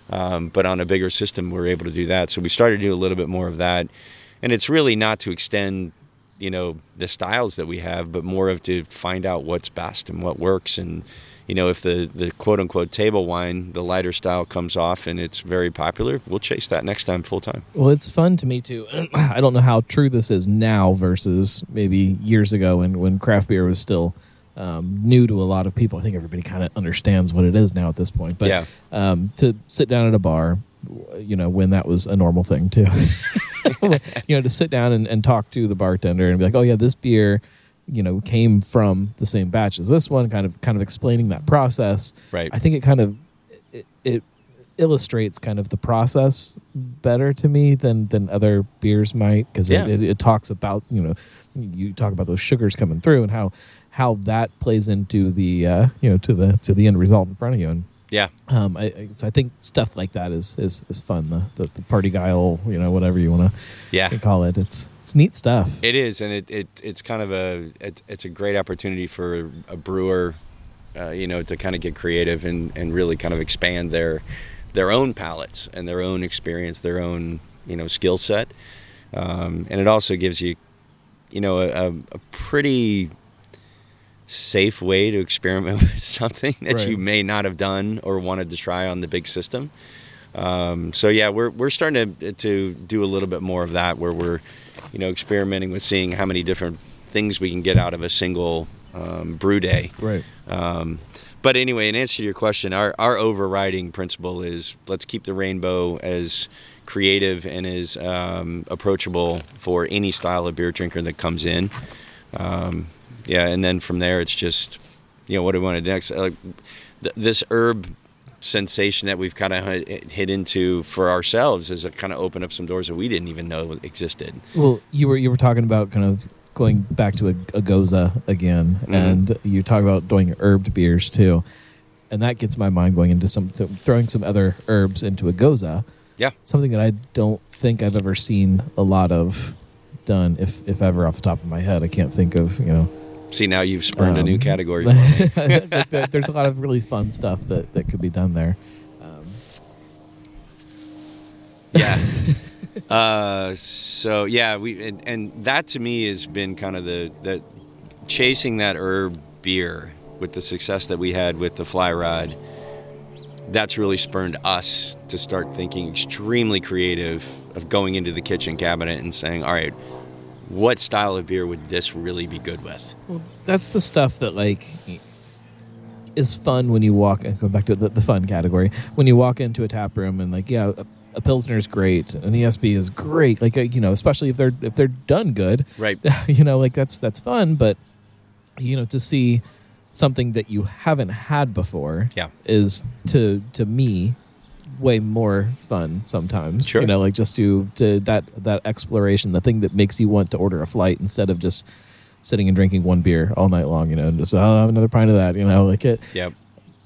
Speaker 2: Um, but on a bigger system, we're able to do that. So we started to do a little bit more of that, and it's really not to extend, you know, the styles that we have, but more of to find out what's best and what works. And you know, if the the quote unquote table wine, the lighter style comes off and it's very popular, we'll chase that next time full time.
Speaker 1: Well, it's fun to me too. I don't know how true this is now versus maybe years ago when, when craft beer was still um, new to a lot of people. I think everybody kind of understands what it is now at this point. But
Speaker 2: Yeah.
Speaker 1: um, to sit down at a bar, you know, when that was a normal thing too, you know, to sit down and, and talk to the bartender and be like, oh yeah, this beer, you know, came from the same batch as this one, kind of kind of explaining that process.
Speaker 2: Right.
Speaker 1: I think it kind of it, it illustrates kind of the process better to me than than other beers might because
Speaker 2: Yeah.
Speaker 1: it, it, it talks about you know you talk about those sugars coming through and how how that plays into the uh, you know to the to the end result in front of you. And
Speaker 2: Yeah.
Speaker 1: um, I, I, so I think stuff like that is is, is fun. The, the the parti-gyle you know whatever you want to Yeah. call it. It's it's neat stuff.
Speaker 2: It is, and it, it it's kind of a it, it's a great opportunity for a brewer, uh, you know, to kind of get creative and, and really kind of expand their their own palates and their own experience, their own you know skill set, um, and it also gives you, you know, a, a pretty safe way to experiment with something that
Speaker 1: Right.
Speaker 2: you may not have done or wanted to try on the big system. Um, so yeah, we're we're starting to to do a little bit more of that, where we're, you know, experimenting with seeing how many different things we can get out of a single um, brew day.
Speaker 1: right
Speaker 2: Um, but anyway, in answer to your question, our our overriding principle is let's keep the rainbow as creative and as um, approachable for any style of beer drinker that comes in. Um, yeah, and then from there, it's just you know, what do we want to do next? Like th- this herb sensation that we've kind of hit into for ourselves has kind of opened up some doors that we didn't even know existed.
Speaker 1: Well, you were you were talking about kind of going back to a, a gose again,
Speaker 2: Mhm.
Speaker 1: and you talk about doing herbed beers too, and that gets my mind going into some to throwing some other herbs into a gose.
Speaker 2: Yeah.
Speaker 1: something that I don't think I've ever seen a lot of done, if if ever, off the top of my head. I can't think of you know.
Speaker 2: See, now you've spurned a new
Speaker 1: Um,
Speaker 2: category for me.
Speaker 1: There's a lot of really fun stuff that that could be done there. Um,
Speaker 2: yeah. uh, so yeah, we and, and that to me has been kind of the the chasing that herb beer with the success that we had with the fly rod. That's really spurned us to start thinking extremely creative of going into the kitchen cabinet and saying, "All right, what style of beer would this really be good with?"
Speaker 1: Well, that's the stuff that like is fun when you walk and go back to the, the fun category when you walk into a tap room and like yeah a, a pilsner is great an ESB is great like uh, you know especially if they're if they're done good
Speaker 2: Right.
Speaker 1: you know like that's that's fun but you know to see something that you haven't had before
Speaker 2: Yeah.
Speaker 1: is to to me way more fun sometimes
Speaker 2: Sure.
Speaker 1: you know like just to to that that exploration the thing that makes you want to order a flight instead of just sitting and drinking one beer all night long you know and just oh, I'll have another pint of that you know like it
Speaker 2: Yep.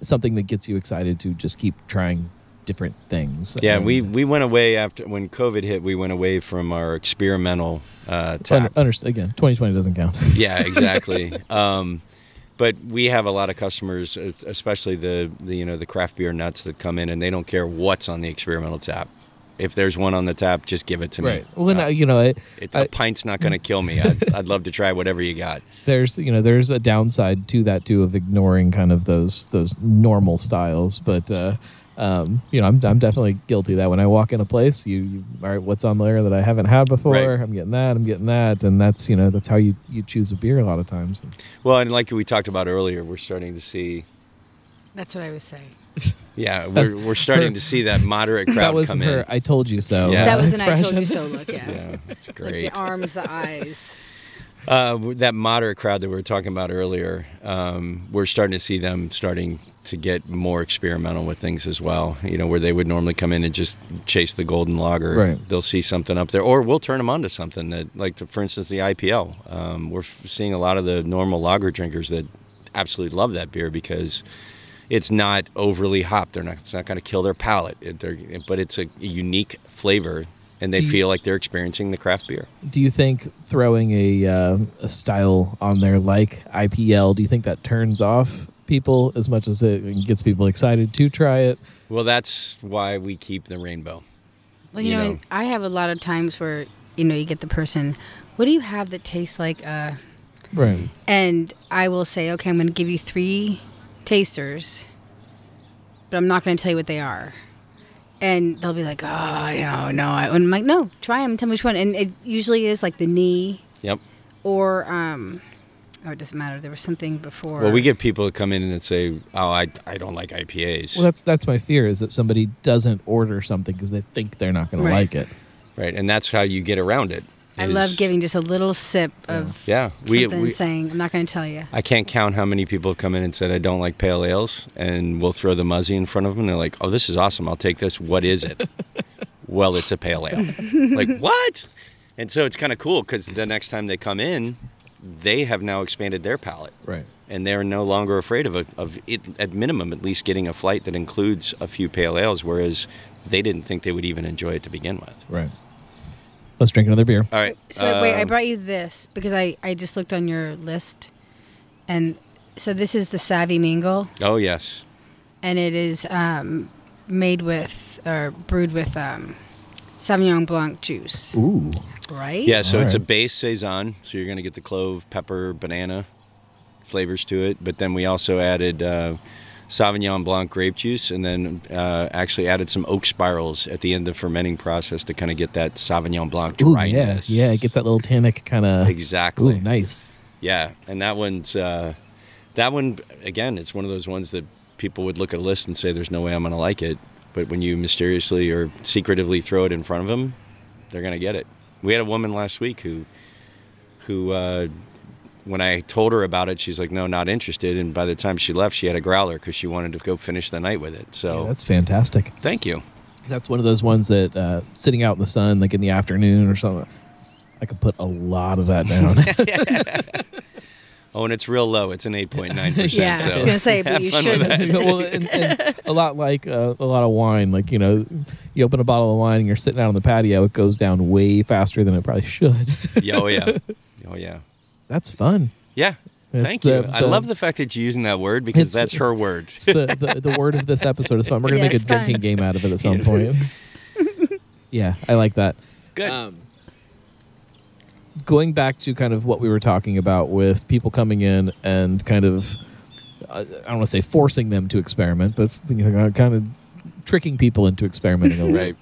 Speaker 1: something that gets you excited to just keep trying different things
Speaker 2: Yeah,
Speaker 1: And
Speaker 2: we we went away after when COVID hit. We went away from our experimental uh, tap.
Speaker 1: under, again 2020 doesn't count
Speaker 2: yeah, exactly. um, but we have a lot of customers, especially the, the you know the craft beer nuts that come in and they don't care what's on the experimental tap. If there's one on the tap, just give it to me.
Speaker 1: right well
Speaker 2: Uh,
Speaker 1: uh, you know it,
Speaker 2: it,
Speaker 1: I-
Speaker 2: a pint's not going to kill me. I'd, I'd love to try whatever you got.
Speaker 1: there's you know there's a downside to that too of ignoring kind of those those normal styles but uh um, you know, I'm, I'm definitely guilty of that. When I walk in a place, you, you all right, what's on there that I haven't had before?
Speaker 2: Right.
Speaker 1: I'm getting that. I'm getting that, and that's you know that's how you you choose a beer a lot of times.
Speaker 2: Well, and like we talked about earlier, we're starting to see.
Speaker 3: That's what I was saying.
Speaker 2: Yeah, we're, we're starting
Speaker 1: her-
Speaker 2: to see that moderate crowd
Speaker 1: that was
Speaker 2: come
Speaker 1: her
Speaker 2: in.
Speaker 1: "I told you so."
Speaker 2: Yeah.
Speaker 3: That was an I told you so look. Yeah.
Speaker 2: Yeah, it's
Speaker 3: Like
Speaker 2: great.
Speaker 3: the arms, the eyes.
Speaker 2: Uh, that moderate crowd that we were talking about earlier, um, we're starting to see them starting to get more experimental with things as well. You know, where they would normally come in and just chase the golden lager.
Speaker 1: Right.
Speaker 2: They'll see something up there, or we'll turn them on to something that, like, for instance, the IPL. Um, we're f- seeing a lot of the normal lager drinkers that absolutely love that beer because it's not overly hopped. They're not. It's not going to kill their palate. It, they're, but it's a unique flavor, and they
Speaker 1: you-
Speaker 2: feel like they're experiencing the craft beer.
Speaker 1: Do you think throwing a uh, a style on there like IPL, do you think that turns off people as much as it gets people excited to try it?
Speaker 2: Well, that's why we keep the rainbow.
Speaker 3: Well, you,
Speaker 2: You
Speaker 3: know,
Speaker 2: know.
Speaker 3: I have a lot of times where you know you get the person. What do you have that tastes like? Uh,
Speaker 1: Right.
Speaker 3: and I will say, okay, I'm going to give you three tasters, but I'm not going to tell you what they are. And they'll be like, oh, you know, no. I, and I'm like, no, try them. Tell me which one. And it usually is like the knee
Speaker 2: Yep.
Speaker 3: or, um, oh, it doesn't matter. There was something before.
Speaker 2: Well, we get people that come in and say, "Oh, I, I don't like IPAs."
Speaker 1: Well, that's that's my fear is that somebody doesn't order something because they think they're not going
Speaker 3: Right.
Speaker 1: to like it.
Speaker 2: right, and that's how you get around it.
Speaker 3: I
Speaker 2: is-
Speaker 3: love giving just a little sip of
Speaker 2: Yeah, we,
Speaker 3: something
Speaker 2: we
Speaker 3: and saying, I'm not going to tell you.
Speaker 2: I can't count how many people have come in and said, "I don't like pale ales," and we'll throw the muzzy in front of them. And they're like, "Oh, this is awesome! I'll take this. What is it?" well, it's a pale ale. like what? And so it's kind of cool because the next time they come in, they have now expanded their palate.
Speaker 1: Right.
Speaker 2: and they're no longer afraid of a, of it at minimum at least getting a flight that includes a few pale ales whereas they didn't think they would even enjoy it to begin with
Speaker 1: Right. Let's drink another beer.
Speaker 2: all right
Speaker 3: So wait, I
Speaker 2: um,
Speaker 3: brought you this because I, I just looked on your list. And so this is the Savvy Mingle.
Speaker 2: oh yes
Speaker 3: and it is um, made with or brewed with um, Sauvignon Blanc juice,
Speaker 1: Ooh.
Speaker 3: Right?
Speaker 2: yeah so it's a base saison so you're going to get the clove pepper banana flavors to it but then we also added uh, sauvignon blanc grape juice and then uh, actually added some oak spirals at the end of the fermenting process to kind of get that sauvignon blanc
Speaker 1: Ooh, yeah. Yeah, it gets that little tannic kind of.
Speaker 2: exactly
Speaker 1: Ooh, nice.
Speaker 2: Yeah, and that one's uh, that one again. It's one of those ones that people would look at a list and say, "There's no way I'm going to like it," but when you mysteriously or secretively throw it in front of them, they're going to get it. We had a woman last week who who uh, when I told her about it, she's like, "No, not interested." And by the time she left, she had a growler because she wanted to go finish the night with it. So
Speaker 1: Yeah, that's fantastic.
Speaker 2: thank you.
Speaker 1: That's one of those ones that uh, sitting out in the sun, like in the afternoon or something. I could put a lot of that down.
Speaker 2: Oh, and it's real low. It's an eight point nine percent.
Speaker 3: Yeah, I
Speaker 2: So
Speaker 3: was gonna say, but
Speaker 2: have
Speaker 3: you
Speaker 2: fun with
Speaker 3: shouldn't.
Speaker 2: that.
Speaker 1: well, and, and a lot like uh, a lot of wine. Like you know, you open a bottle of wine and you're sitting out on the patio. It goes down way faster than it probably should.
Speaker 2: Yeah, oh yeah, oh yeah,
Speaker 1: That's fun.
Speaker 2: yeah.
Speaker 1: It's
Speaker 2: Thank
Speaker 1: the-
Speaker 2: you. I love the fact that you're using that word because that's her word.
Speaker 1: It's the, the the word of this episode is fun. We're gonna
Speaker 3: Yeah,
Speaker 1: make a
Speaker 3: fun.
Speaker 1: drinking game out of it at some point. yeah, I like that.
Speaker 2: Good.
Speaker 1: Um, going back to kind of what we were talking about with people coming in and kind of, uh, I don't want to say forcing them to experiment, but you know, kind of tricking people into experimenting a little.
Speaker 2: right.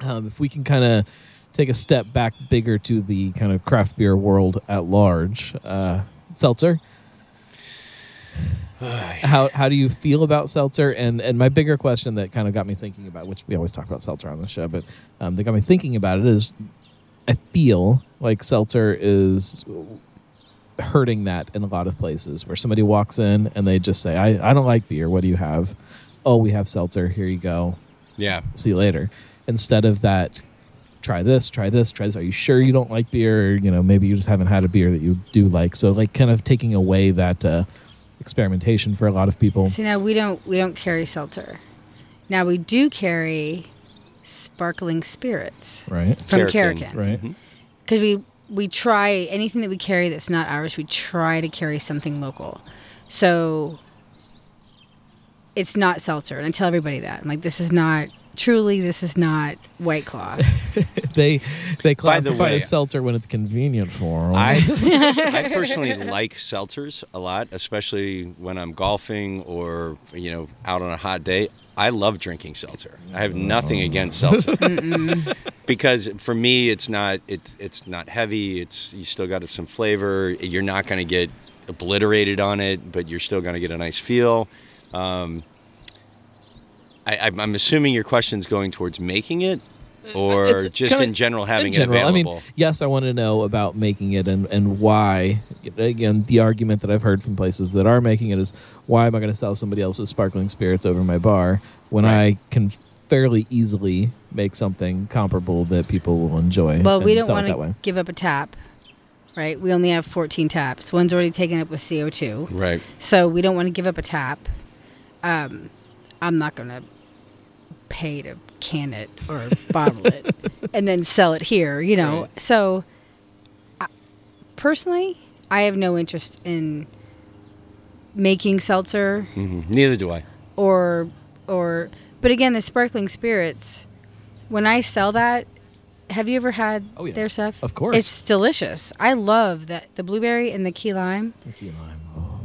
Speaker 1: Um, if we can kind of take a step back bigger to the kind of craft beer world at large, uh, seltzer. how how do you feel about seltzer? And and my bigger question that kind of got me thinking about, which we always talk about seltzer on the show, but um, that got me thinking about it is, I feel like seltzer is hurting that in a lot of places where somebody walks in and they just say, I, I don't like beer. What do you have? Oh, we have seltzer. Here you go
Speaker 2: Yeah.
Speaker 1: see you later instead of that try this try this try this are you sure you don't like beer or you know maybe you just haven't had a beer that you do like so like kind of taking away that uh, experimentation for a lot of people
Speaker 3: See now we don't we don't carry seltzer. Now we do carry sparkling spirits
Speaker 1: right
Speaker 3: from
Speaker 2: Karrikin.
Speaker 3: Karrikin.
Speaker 1: right mm-hmm.
Speaker 3: because we we try anything that we carry that's not ours. We try to carry something local, so it's not seltzer. And I tell everybody that I'm like, this is not truly. This is not White Claw.
Speaker 1: they they
Speaker 2: By the
Speaker 1: classify
Speaker 2: way-
Speaker 1: a seltzer when it's convenient for them
Speaker 2: I I personally like seltzers a lot, especially when I'm golfing or you know out on a hot day. I love drinking seltzer. I have nothing against seltzer because for me it's not it's it's not heavy. It's you still got some flavor. You're not going to get obliterated on it, but you're still going to get a nice feel. Um, I, I'm- I'm assuming your question's going towards making it, or
Speaker 1: It's
Speaker 2: just
Speaker 1: kinda-
Speaker 2: in general having
Speaker 1: in general,
Speaker 2: it available.
Speaker 1: I mean, yes, I want to know about making it and, and why. Again, the argument that I've heard from places that are making it is why am I going to sell somebody else's sparkling spirits over my bar when
Speaker 2: Right.
Speaker 1: I can fairly easily make something comparable that people will enjoy?
Speaker 3: well, we don't want to give up a tap, right? We only have 14 taps. One's already taken up with CO2,
Speaker 2: right.
Speaker 3: so we don't want to give up a tap. Um, I'm not going to pay to can it or bottle it and then sell it here, you know.
Speaker 1: Right.
Speaker 3: So, I, personally, I have no interest in making seltzer
Speaker 2: hmm Neither do I.
Speaker 3: or or but again the sparkling spirits when i sell that have you ever had
Speaker 1: Oh, yeah.
Speaker 3: their stuff
Speaker 1: Of course.
Speaker 3: it's delicious i love that the blueberry and the key lime The
Speaker 1: Key lime.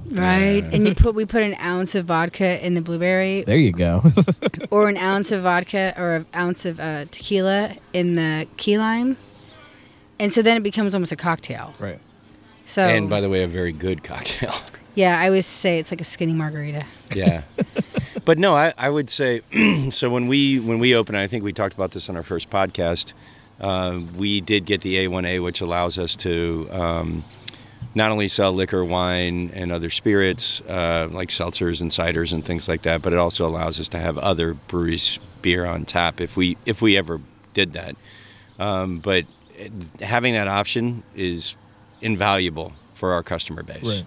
Speaker 3: Right
Speaker 1: yeah.
Speaker 3: and you put we put an ounce of vodka in the blueberry
Speaker 1: There you go.
Speaker 3: or an ounce of vodka or an ounce of uh, tequila in the key lime and so then it becomes almost a cocktail
Speaker 1: right.
Speaker 3: so
Speaker 2: And by the way, a very good cocktail.
Speaker 3: yeah i always say it's like a skinny margarita
Speaker 2: yeah. But no, I, I would say so when we when we opened, I think we talked about this on our first podcast. Uh, we did get the A1A, which allows us to um, not only sell liquor, wine, and other spirits uh, like seltzers and ciders and things like that, but it also allows us to have other breweries beer on tap if we if we ever did that. Um, but having that option is invaluable for our customer base
Speaker 1: Right.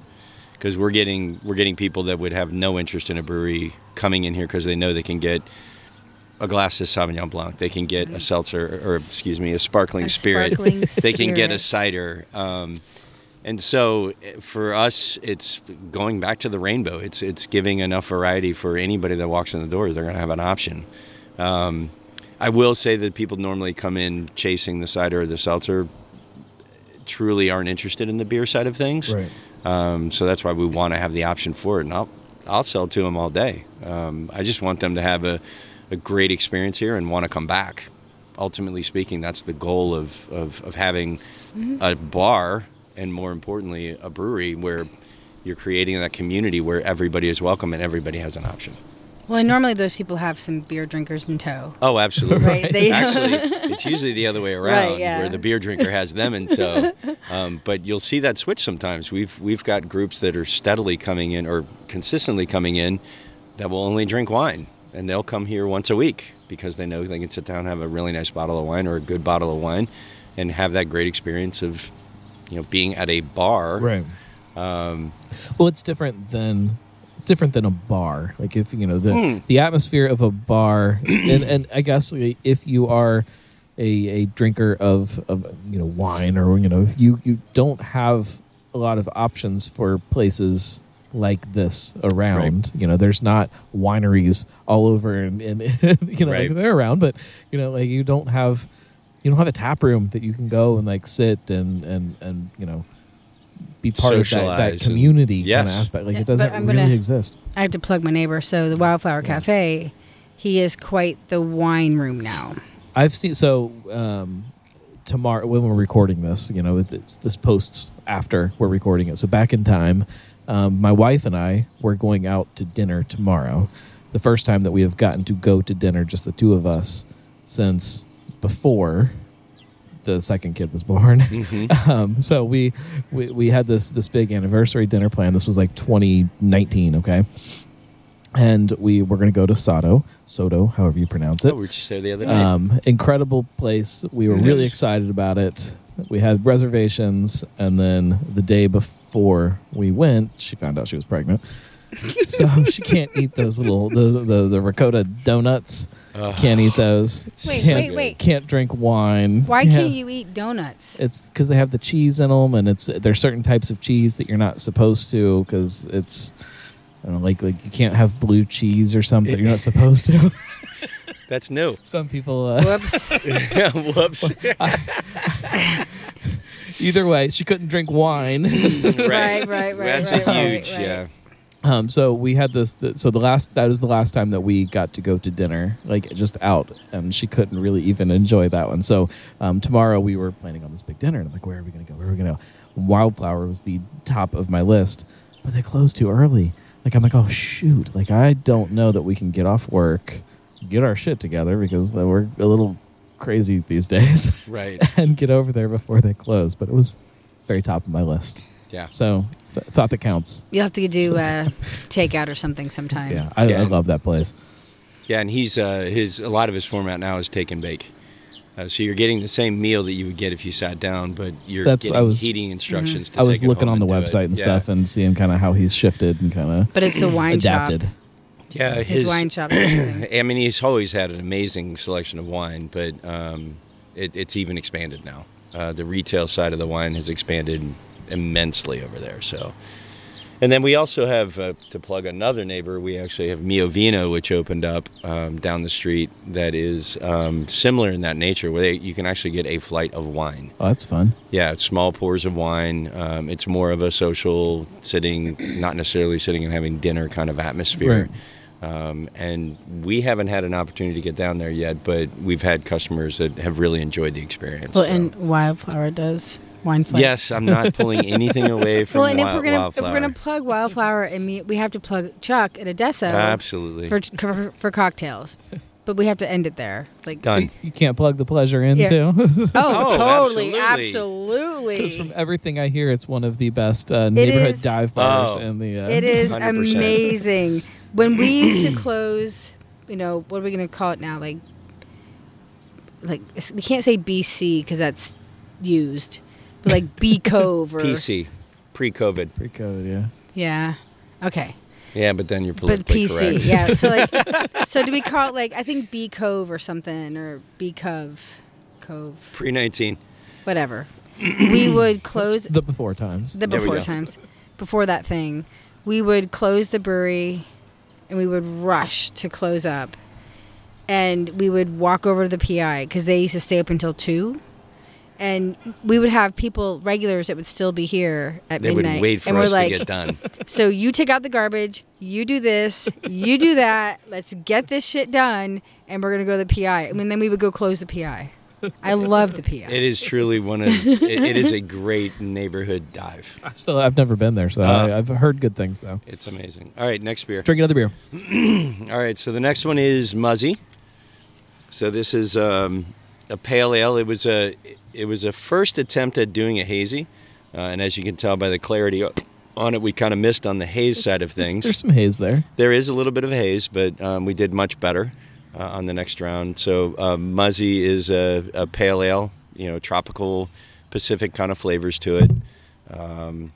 Speaker 2: because we're getting we're getting people that would have no interest in a brewery coming in here because they know they can get a glass of Sauvignon Blanc, they can get a seltzer or excuse me, a sparkling
Speaker 3: A
Speaker 2: spirit,
Speaker 3: sparkling
Speaker 2: they can get a cider. Um, and so for us, it's going back to the rainbow. It's it's giving enough variety for anybody that walks in the door. They're going to have an option. Um, I will say that people normally come in chasing the cider or the seltzer, truly aren't interested in the beer side of things.
Speaker 1: Right.
Speaker 2: Um, so that's why we want to have the option for it, and I'll I'll sell to them all day. Um, I just want them to have a, a great experience here and want to come back. Ultimately speaking, that's the goal of of, of having a bar and more importantly a brewery where you're creating that community where everybody is welcome and everybody has an option.
Speaker 3: Well, and normally those people have some beer drinkers in tow.
Speaker 2: Oh, absolutely.
Speaker 3: Right, they-
Speaker 2: Actually, it's usually the other way around,
Speaker 3: yeah.
Speaker 2: where the beer drinker has them in tow. Um, but you'll see that switch sometimes. We've we've got groups that are steadily coming in or consistently coming in that will only drink wine, and they'll come here once a week because they know they can sit down and have a really nice bottle of wine or a good bottle of wine, and have that great experience of, you know, being at a bar.
Speaker 1: Right.
Speaker 2: Um,
Speaker 1: Well, it's different than it's different than a bar. Like if you know the
Speaker 2: Hmm.
Speaker 1: the atmosphere of a bar, and and I guess if you are a, a drinker of, of you know wine or you know you you don't have a lot of options for places like this around. You know, there's not wineries all over and, and you know
Speaker 2: Right.
Speaker 1: like they're around, but you know like you don't have you don't have a tap room that you can go and like sit and and and you know be part of that,
Speaker 2: Socialize
Speaker 1: that
Speaker 2: and-
Speaker 1: community kind of aspect. Like
Speaker 3: Yeah,
Speaker 1: it doesn't really
Speaker 3: gonna-
Speaker 1: exist.
Speaker 3: I have to plug my neighbor. So the Wildflower
Speaker 1: Yes.
Speaker 3: Cafe, he is quite the wine room now.
Speaker 1: I've seen so um, tomorrow when we're recording this, you know, it's, this posts after we're recording it. So back in time, um, my wife and I were going out to dinner tomorrow. The first time that we have gotten to go to dinner, just the two of us, since before the second kid was born.
Speaker 2: mhm.
Speaker 1: um, so we, we we had this this big anniversary dinner plan. This was like 2019, okay, and we were going to go to Sotto, Sotto, however you pronounce it.
Speaker 2: Oh, we were just there the other day.
Speaker 1: Um, incredible place. We were really excited about it. We had reservations, and then the day before we went, she found out she was pregnant. so she can't eat those little the the, the ricotta donuts.
Speaker 2: Ugh.
Speaker 1: Can't eat those.
Speaker 3: Wait,
Speaker 1: can't,
Speaker 3: wait, wait.
Speaker 1: Can't drink wine.
Speaker 3: Why can't you eat donuts?
Speaker 1: It's because they have the cheese in them, and it's there's certain types of cheese that you're not supposed to because it's. I don't know, like like you can't have blue cheese or something. You're not supposed to.
Speaker 2: That's new.
Speaker 1: Some people. Uh,
Speaker 3: Whoops.
Speaker 2: Whoops.
Speaker 1: Either way, she couldn't drink wine.
Speaker 3: Right, right, right,
Speaker 2: That's
Speaker 3: right,
Speaker 2: a
Speaker 3: right,
Speaker 2: huge,
Speaker 3: right.
Speaker 2: yeah.
Speaker 1: Um, so we had this. The, so the last that was the last time that we got to go to dinner, like just out, and she couldn't really even enjoy that one. So um, tomorrow we were planning on this big dinner, and I'm like, where are we gonna go? Where are we gonna go? Wildflower was the top of my list, but they closed too early. Like I'm like, oh shoot! Like I don't know that we can get off work, get our shit together because we're a little crazy these days.
Speaker 2: Right.
Speaker 1: and get over there before they close. But it was very top of my list.
Speaker 2: Yeah.
Speaker 1: So th- thought that counts.
Speaker 3: You'll have to do
Speaker 1: So-
Speaker 3: uh, takeout or something sometime.
Speaker 1: Yeah, I, I love that place.
Speaker 2: Yeah, and he's uh, his a lot of his format now is take and bake. Uh, so you're getting the same meal that you would get if you sat down, but you're
Speaker 1: That's-
Speaker 2: getting
Speaker 1: I was-
Speaker 2: heating instructions. To
Speaker 1: I was
Speaker 2: take it
Speaker 1: looking
Speaker 2: home
Speaker 1: on the
Speaker 2: and do
Speaker 1: website and
Speaker 2: Yeah.
Speaker 1: stuff and seeing kind of how he's shifted and kind of
Speaker 3: But it's the wine
Speaker 1: adapted.
Speaker 3: shop.
Speaker 2: Yeah,
Speaker 3: His,
Speaker 2: his,
Speaker 3: wine shop. is amazing.
Speaker 2: I mean, he's always had an amazing selection of wine, but um, it, it's even expanded now. Uh, the retail side of the wine has expanded immensely over there. So, and then we also have uh, to plug another neighbor. We actually have Mio Vino, which opened up um, down the street. That is um, similar in that nature, where they, you can actually get a flight of wine.
Speaker 1: Oh, that's fun.
Speaker 2: Yeah, it's small pours of wine. Um, it's more of a social sitting, not necessarily sitting and having dinner kind of atmosphere. Um, and we haven't had an opportunity to get down there yet, but we've had customers that have really enjoyed the experience.
Speaker 3: Well,
Speaker 2: so.
Speaker 3: and Wildflower does wine flight.
Speaker 2: yes, I'm not pulling anything away from
Speaker 3: Well, and if we're gonna if we're gonna plug Wildflower and me, we have to plug Chuck at Odessa
Speaker 2: Absolutely.
Speaker 3: for, for for cocktails. But we have to end it there. Like
Speaker 2: Done.
Speaker 1: You, you can't plug the pleasure in
Speaker 3: Yeah.
Speaker 1: too.
Speaker 3: Oh,
Speaker 2: Oh,
Speaker 3: totally,
Speaker 2: absolutely.
Speaker 3: absolutely.
Speaker 1: Because from everything I hear, it's one of the best uh, neighborhood
Speaker 3: is-
Speaker 1: dive bars
Speaker 2: Oh.
Speaker 1: in the. Uh,
Speaker 3: It is
Speaker 2: 100%.
Speaker 3: amazing. When we used to close, you know, what are we going to call it now? Like, like we can't say BC because that's used, but like B Cove or
Speaker 2: PC, pre-COVID.
Speaker 1: Pre-COVID, yeah.
Speaker 3: yeah, okay,
Speaker 2: Yeah, but then you're politically but
Speaker 3: PC,
Speaker 2: correct.
Speaker 3: yeah. So like, so do we call it like I think B Cove or something or B Cove, Cove,
Speaker 2: Pre-19.
Speaker 3: whatever. we would close
Speaker 1: The before times.
Speaker 3: the before times before that thing we would close the brewery and we would rush to close up and we would walk over to the pi because they used to stay up until 2 and we would have people regulars that would still be here at
Speaker 2: They would
Speaker 3: midnight
Speaker 2: wait for
Speaker 3: and we're
Speaker 2: us
Speaker 3: like
Speaker 2: to get done.
Speaker 3: so you take out the garbage you do this you do that let's get this shit done and we're gonna go to the pi and then we would go close the pi I love the PI.
Speaker 2: It is truly one of. it, it is a great neighborhood dive.
Speaker 1: I still, I've never been there, so
Speaker 2: Uh.
Speaker 1: I, I've heard good things though.
Speaker 2: It's amazing. All right, next beer.
Speaker 1: Drink another beer.
Speaker 2: All right, so the next one is Muzzy. So this is um, a pale ale. It was a it was a first attempt at doing a hazy, uh, and as you can tell by the clarity on it, we kind of missed on the haze side of things.
Speaker 1: There's some haze there.
Speaker 2: There is a little bit of haze, but um, we did much better uh, on the next round. So uh, Muzzy is a, a pale ale, you know, tropical Pacific kind of flavors to it. Um,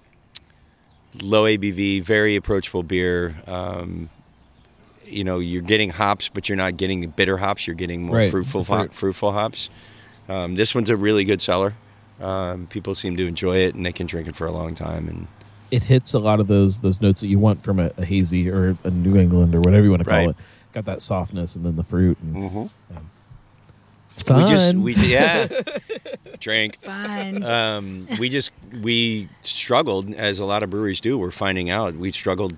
Speaker 2: low ABV, very approachable beer. Um, you know, you're getting hops, but you're not getting bitter hops. You're getting more
Speaker 1: Right,
Speaker 2: fruitful,
Speaker 1: fruit.
Speaker 2: hop, fruitful hops. Um, this one's a really good seller. Um, people seem to enjoy it, and they can drink it for a long time. And
Speaker 1: It hits a lot of those those notes that you want from a, a hazy or a New England or whatever you want to call
Speaker 2: Right.
Speaker 1: it. Got that softness and then the fruit. And
Speaker 2: Mhm.
Speaker 1: It's fun.
Speaker 2: we just, we yeah, drink.
Speaker 3: Fun.
Speaker 2: um, we just we struggled as a lot of breweries do. We're finding out we struggled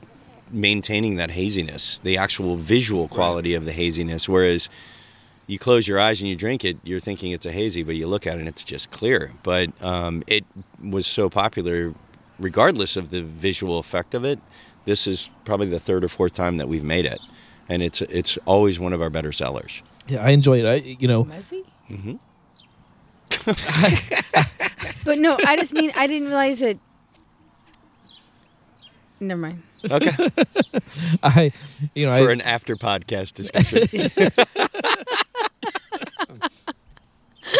Speaker 2: maintaining that haziness, the actual visual quality of the haziness. Whereas you close your eyes and you drink it, you're thinking it's a hazy, but you look at it and it's just clear. But um, it was so popular, regardless of the visual effect of it. This is probably the third or fourth time that we've made it, and it's it's always one of our better sellers.
Speaker 1: yeah, I enjoy it. I, you know,
Speaker 3: Muzzy?
Speaker 2: Mhm.
Speaker 3: But no, I just mean I didn't realize it. Never mind.
Speaker 2: Okay,
Speaker 1: I, you know,
Speaker 2: for
Speaker 1: I,
Speaker 2: an after podcast discussion.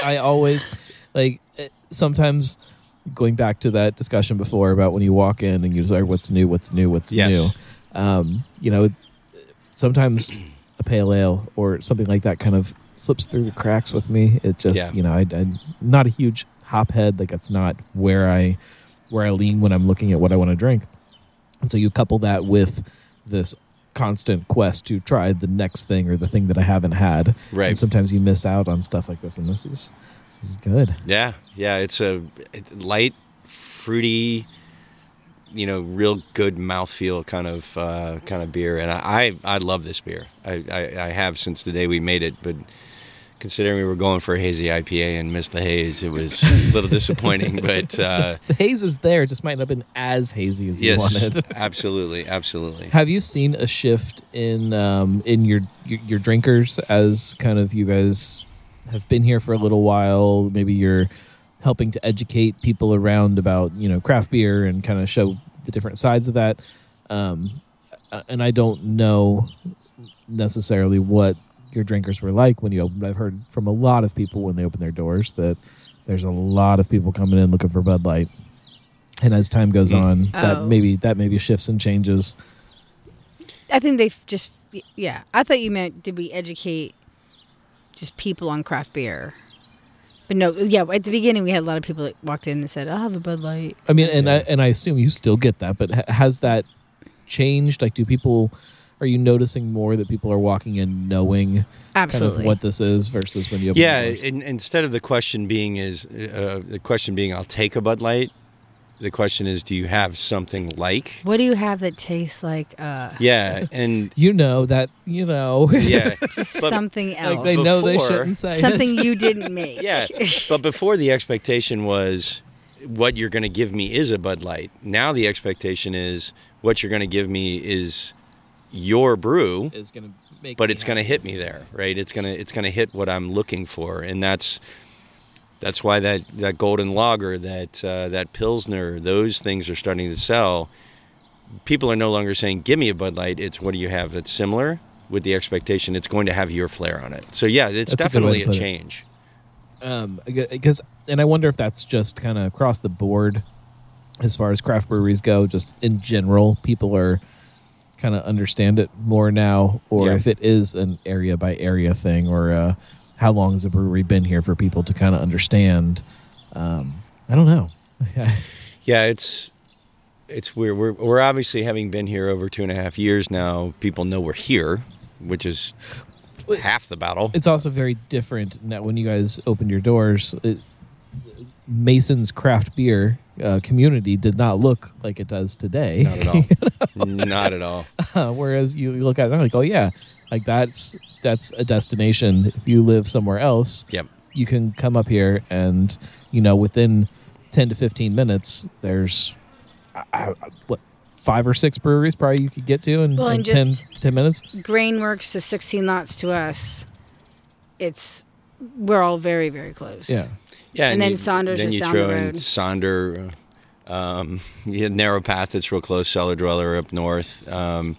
Speaker 1: I always like eh, sometimes going back to that discussion before about when you walk in and you say what's new, what's new, what's
Speaker 2: Yes.
Speaker 1: new. Um, you know, sometimes a pale ale or something like that kind of slips through the cracks with me. It just,
Speaker 2: Yeah.
Speaker 1: you know, I, I'm not a huge hop head. Like that's not where I where I lean when I'm looking at what I want to drink. And so you couple that with this constant quest to try the next thing or the thing that I haven't had.
Speaker 2: Right.
Speaker 1: And sometimes you miss out on stuff like this, and this is this is good.
Speaker 2: Yeah, yeah, it's a light, fruity, you know, real good mouthfeel kind of uh, kind of beer, and I, I I love this beer. I, I I have since the day we made it, but considering we were going for a hazy IPA and missed the haze, it was a little disappointing. But uh,
Speaker 1: The haze is there, it just might not have been as hazy as you
Speaker 2: yes,
Speaker 1: wanted.
Speaker 2: absolutely, absolutely.
Speaker 1: Have you seen a shift in um, in your, your your drinkers as kind of you guys have been here for a little while? Maybe you're helping to educate people around about you know craft beer and kind of show the different sides of that. Um, and I don't know necessarily what your drinkers were like when you opened. I've heard from a lot of people when they open their doors that there's a lot of people coming in looking for Bud Light. And as time goes
Speaker 2: Mm.
Speaker 1: on, that
Speaker 3: Oh.
Speaker 1: maybe that maybe shifts and changes.
Speaker 3: I think they just yeah. I thought you meant did we educate just people on craft beer? But no, yeah. At the beginning, we had a lot of people that walked in and said, "I'll have a Bud Light."
Speaker 1: I mean, and I and I assume you still get that, but has that changed? Like, do people are you noticing more that people are walking in knowing
Speaker 3: Absolutely.
Speaker 1: kind of what this is versus when you open
Speaker 2: Yeah, in, instead of the question being is uh, the question being I'll take a Bud Light. The question is, do you have something like?
Speaker 3: what do you have that tastes like uh,
Speaker 2: Yeah, and
Speaker 1: you know that you know
Speaker 2: yeah,
Speaker 3: just
Speaker 2: But-
Speaker 3: something else?
Speaker 1: like they know they shouldn't say it.
Speaker 3: something you didn't make.
Speaker 2: yeah. But before the expectation was what you're going to give me is a Bud Light. Now the expectation is what you're going to give me is your brew,
Speaker 1: is going to make,
Speaker 2: but it's going to hit me there, right? It's going to it's going to hit what I'm looking for, and that's that's why that that golden lager, that uh, that pilsner, those things are starting to sell. People are no longer saying, "Give me a Bud Light." It's what do you have that's similar with the expectation it's going to have your flair on it. So yeah, it's
Speaker 1: That's a good way
Speaker 2: definitely
Speaker 1: to
Speaker 2: a
Speaker 1: put it.
Speaker 2: change.
Speaker 1: um because and i wonder if that's just kind of across the board as far as craft breweries go just in general people are kind of understand it more now or
Speaker 2: Yeah.
Speaker 1: if it is an area by area thing or uh how long has a brewery been here for people to kind of understand um i don't know
Speaker 2: Yeah, it's it's weird. We're we're obviously having been here over two and a half years now. People know we're here, which is half the battle.
Speaker 1: it's also very different now when you guys opened your doors it, mason's craft beer uh, community did not look like it does today
Speaker 2: Not at all. Not at all.
Speaker 1: Uh, whereas you look at it like, oh yeah, like that's that's a destination. If you live somewhere else,
Speaker 2: Yep.
Speaker 1: you can come up here and you know within 10 to 15 minutes there's I, I, what five or six breweries probably you could get to in,
Speaker 3: Well,
Speaker 1: in 10,
Speaker 3: just-
Speaker 1: 10 minutes
Speaker 3: Grainworks to 16 lots to us. It's we're all very very close.
Speaker 1: yeah
Speaker 2: Yeah,
Speaker 3: And then
Speaker 2: you,
Speaker 3: Saunders
Speaker 2: then
Speaker 3: is
Speaker 2: you
Speaker 3: down
Speaker 2: throw
Speaker 3: the
Speaker 2: in
Speaker 3: road.
Speaker 2: Sonder, um, you had Narrow Path that's real close, Cellar Dweller up north. Um,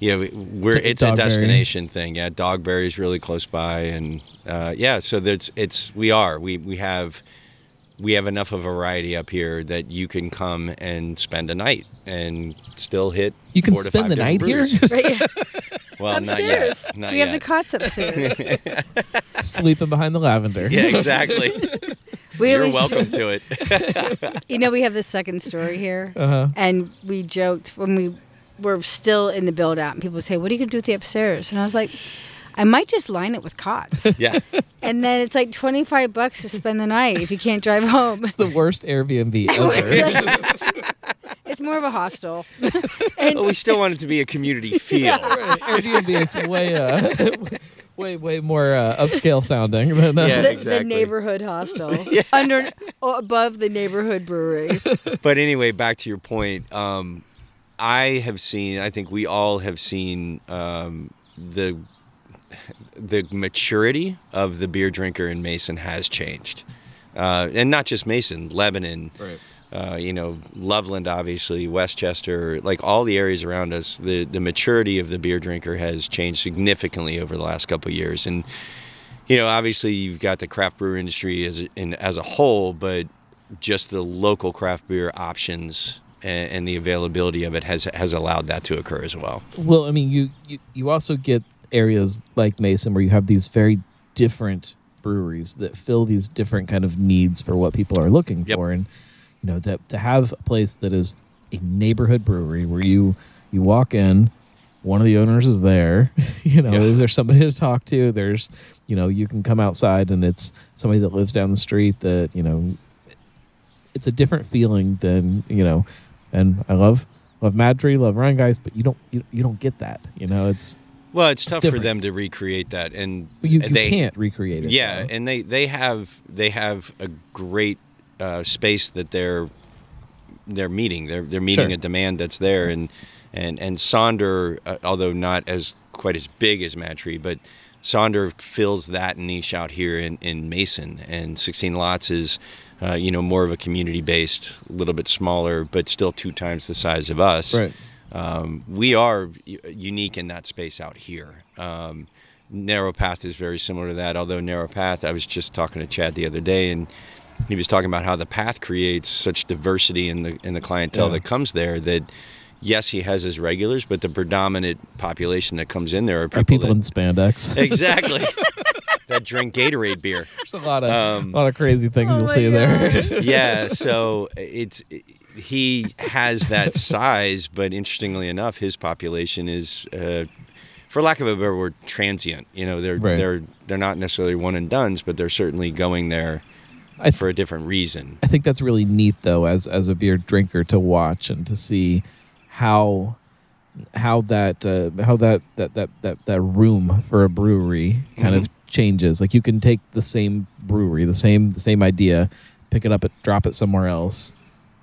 Speaker 2: yeah, we- we're
Speaker 1: D-
Speaker 2: it's a
Speaker 1: Dogberry.
Speaker 2: destination thing. Yeah, Dogberry's really close by, and uh, yeah, so that's it's we are we we have we have enough of a variety up here that you can come and spend a night and still hit.
Speaker 1: You can
Speaker 2: four to
Speaker 1: spend
Speaker 2: five
Speaker 1: the night
Speaker 2: different
Speaker 1: here?
Speaker 2: breweries.
Speaker 3: Right,
Speaker 2: Well, not
Speaker 3: upstairs.
Speaker 2: yet. Not
Speaker 3: we
Speaker 2: yet.
Speaker 3: have the cots upstairs.
Speaker 1: sleeping behind the lavender
Speaker 2: yeah, exactly.
Speaker 3: We
Speaker 2: You're welcome to it.
Speaker 3: You know, we have the second story here,
Speaker 1: uh-huh
Speaker 3: and we joked when we were still in the build out, and people would say, "What are you gonna do with the upstairs?" And I was like, "I might just line it with cots."
Speaker 2: yeah.
Speaker 3: and then it's like twenty five bucks to spend the night if you can't drive home.
Speaker 1: it's the worst airbnb ever
Speaker 3: It's more of a hostel. and
Speaker 2: But we still want it to be a community feel.
Speaker 1: Right, Airbnb is way, uh, way, way more uh, upscale sounding than uh,
Speaker 2: Yeah.
Speaker 3: the,
Speaker 2: exactly.
Speaker 3: the neighborhood hostel under oh, above the neighborhood brewery.
Speaker 2: But anyway, back to your point. Um, I have seen. I think we all have seen um, the the maturity of the beer drinker in Mason has changed, uh, and not just Mason, Lebanon.
Speaker 1: Right.
Speaker 2: Uh, you know, Loveland, obviously, Westchester, like all the areas around us, the, the maturity of the beer drinker has changed significantly over the last couple of years. And, you know, obviously you've got the craft brewer industry as a, in, as a whole, but just the local craft beer options and, and the availability of it has has allowed that to occur as well.
Speaker 1: Well, I mean, you, you you also get areas like Mason where you have these very different breweries that fill these different kind of needs for what people are looking
Speaker 2: Yep.
Speaker 1: for, and you know, to to have a place that is a neighborhood brewery where you you walk in, one of the owners is there, you know,
Speaker 2: Yeah.
Speaker 1: there's somebody to talk to, there's you know, you can come outside and it's somebody that lives down the street that you know, it's a different feeling than you know, and I love love MadTree, love Rhinegeist, but you don't you, you don't get that. You know, it's
Speaker 2: Well, it's
Speaker 1: It's
Speaker 2: tough
Speaker 1: different.
Speaker 2: for them to recreate that, and
Speaker 1: you, you
Speaker 2: they,
Speaker 1: can't recreate it.
Speaker 2: Yeah,
Speaker 1: though.
Speaker 2: and they they have they have a great uh, space that they're they're meeting. They're they're meeting
Speaker 1: Sure.
Speaker 2: a demand that's there, and and and Sonder, uh, although not as quite as big as MadTree, but Sonder fills that niche out here in in Mason, and 16 Lots is. Uh, you know, more of a community-based, a little bit smaller, but still two times the size of us
Speaker 1: right.
Speaker 2: Um, we are unique in that space out here. Um, Narrow Path is very similar to that. Although Narrow Path, I was just talking to Chad the other day, and he was talking about how the path creates such diversity in the in the clientele
Speaker 1: Yeah.
Speaker 2: that comes there. That yes, he has his regulars, but the predominant population that comes in there are people,
Speaker 1: Are people
Speaker 2: that,
Speaker 1: in spandex?
Speaker 2: exactly that drink Gatorade beer.
Speaker 1: There's a lot of
Speaker 2: Um,
Speaker 1: a lot of crazy things
Speaker 3: Oh
Speaker 1: you'll
Speaker 3: my
Speaker 1: see there.
Speaker 2: yeah, so it's he has that size, but interestingly enough, his population is, uh, for lack of a better word, transient. You know, they're
Speaker 1: Right.
Speaker 2: they're they're not necessarily one and duns, but they're certainly going there
Speaker 1: I th-
Speaker 2: for a different reason.
Speaker 1: I think that's really neat though, as as a beer drinker to watch and to see how how that uh, how that, that that that that room for a brewery kind of changes. Like you can take the same brewery, the same the same idea, pick it up and drop it somewhere else,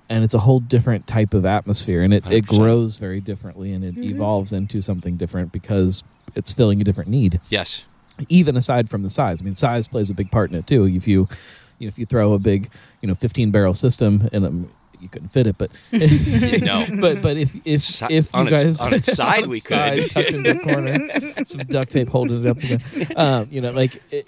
Speaker 1: and it's a whole different type of atmosphere, and it, it
Speaker 2: 100%.
Speaker 1: grows very differently, and it mm-hmm. evolves into something different because it's filling a different need
Speaker 2: Yes,
Speaker 1: even aside from the size. I mean, size plays a big part in it too. If you, you know, if you throw a big, you know, 15 barrel system in them, you couldn't fit it, but
Speaker 2: no.
Speaker 1: but but if if
Speaker 2: Si-
Speaker 1: if you
Speaker 2: on its-
Speaker 1: guys
Speaker 2: on its side we
Speaker 1: outside,
Speaker 2: could.
Speaker 1: tucked into a corner, some duct tape holding it up again. Um, you know, like it,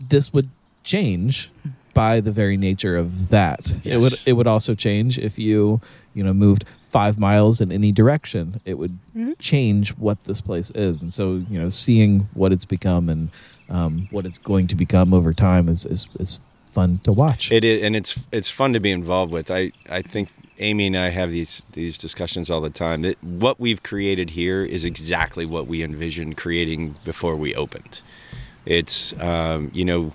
Speaker 1: this would change by the very nature of that. It would it would also change if you you know moved five miles in any direction. It would change what this place is, and so you know seeing what it's become and um, what it's going to become over time is is, is fun to watch.
Speaker 2: It is, and it's it's fun to be involved with. I I think Amy and I have these these discussions all the time. That what we've created here is exactly what we envisioned creating before we opened. It's um, you know,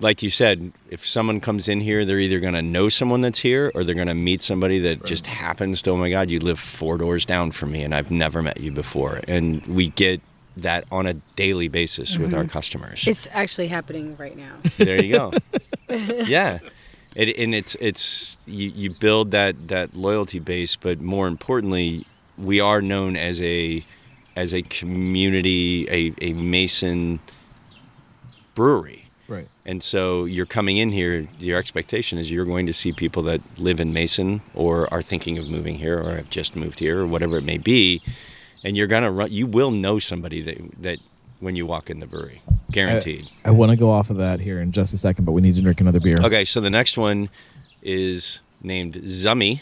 Speaker 2: like you said, if someone comes in here, they're either going to know someone that's here or they're going to meet somebody that just happens to. Oh my God, you live four doors down from me, and I've never met you before. And we get that on a daily basis with our mm-hmm. customers.
Speaker 3: It's actually happening right now.
Speaker 2: there you go. yeah. It, and it's it's you, you build that that loyalty base, but more importantly, we are known as a as a community, a, a Mason brewery.
Speaker 1: Right.
Speaker 2: And so you're coming in here, your expectation is you're going to see people that live in Mason or are thinking of moving here or have just moved here or whatever it may be. And you're going to run, you will know somebody that, that when you walk in the brewery, guaranteed.
Speaker 1: I, I want to go off of that here in just a second, but we need to drink another beer.
Speaker 2: Okay, so the next one is named Zummy.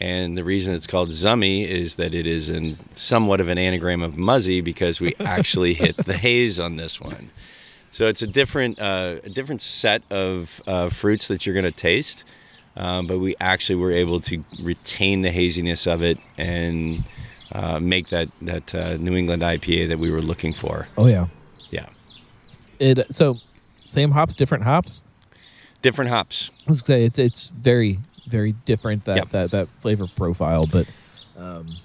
Speaker 2: And the reason it's called Zummy is that it is in somewhat of an anagram of Muzzy because we actually hit the haze on this one. So it's a different uh, a different set of uh, fruits that you're going to taste, um, but we actually were able to retain the haziness of it and uh, make that that uh, New England IPA that we were looking for.
Speaker 1: Oh yeah.
Speaker 2: Yeah,
Speaker 1: It so same hops, different hops.
Speaker 2: different hops.
Speaker 1: I was gonna say it's it's very very different that
Speaker 2: Yep.
Speaker 1: that that flavor profile, but um,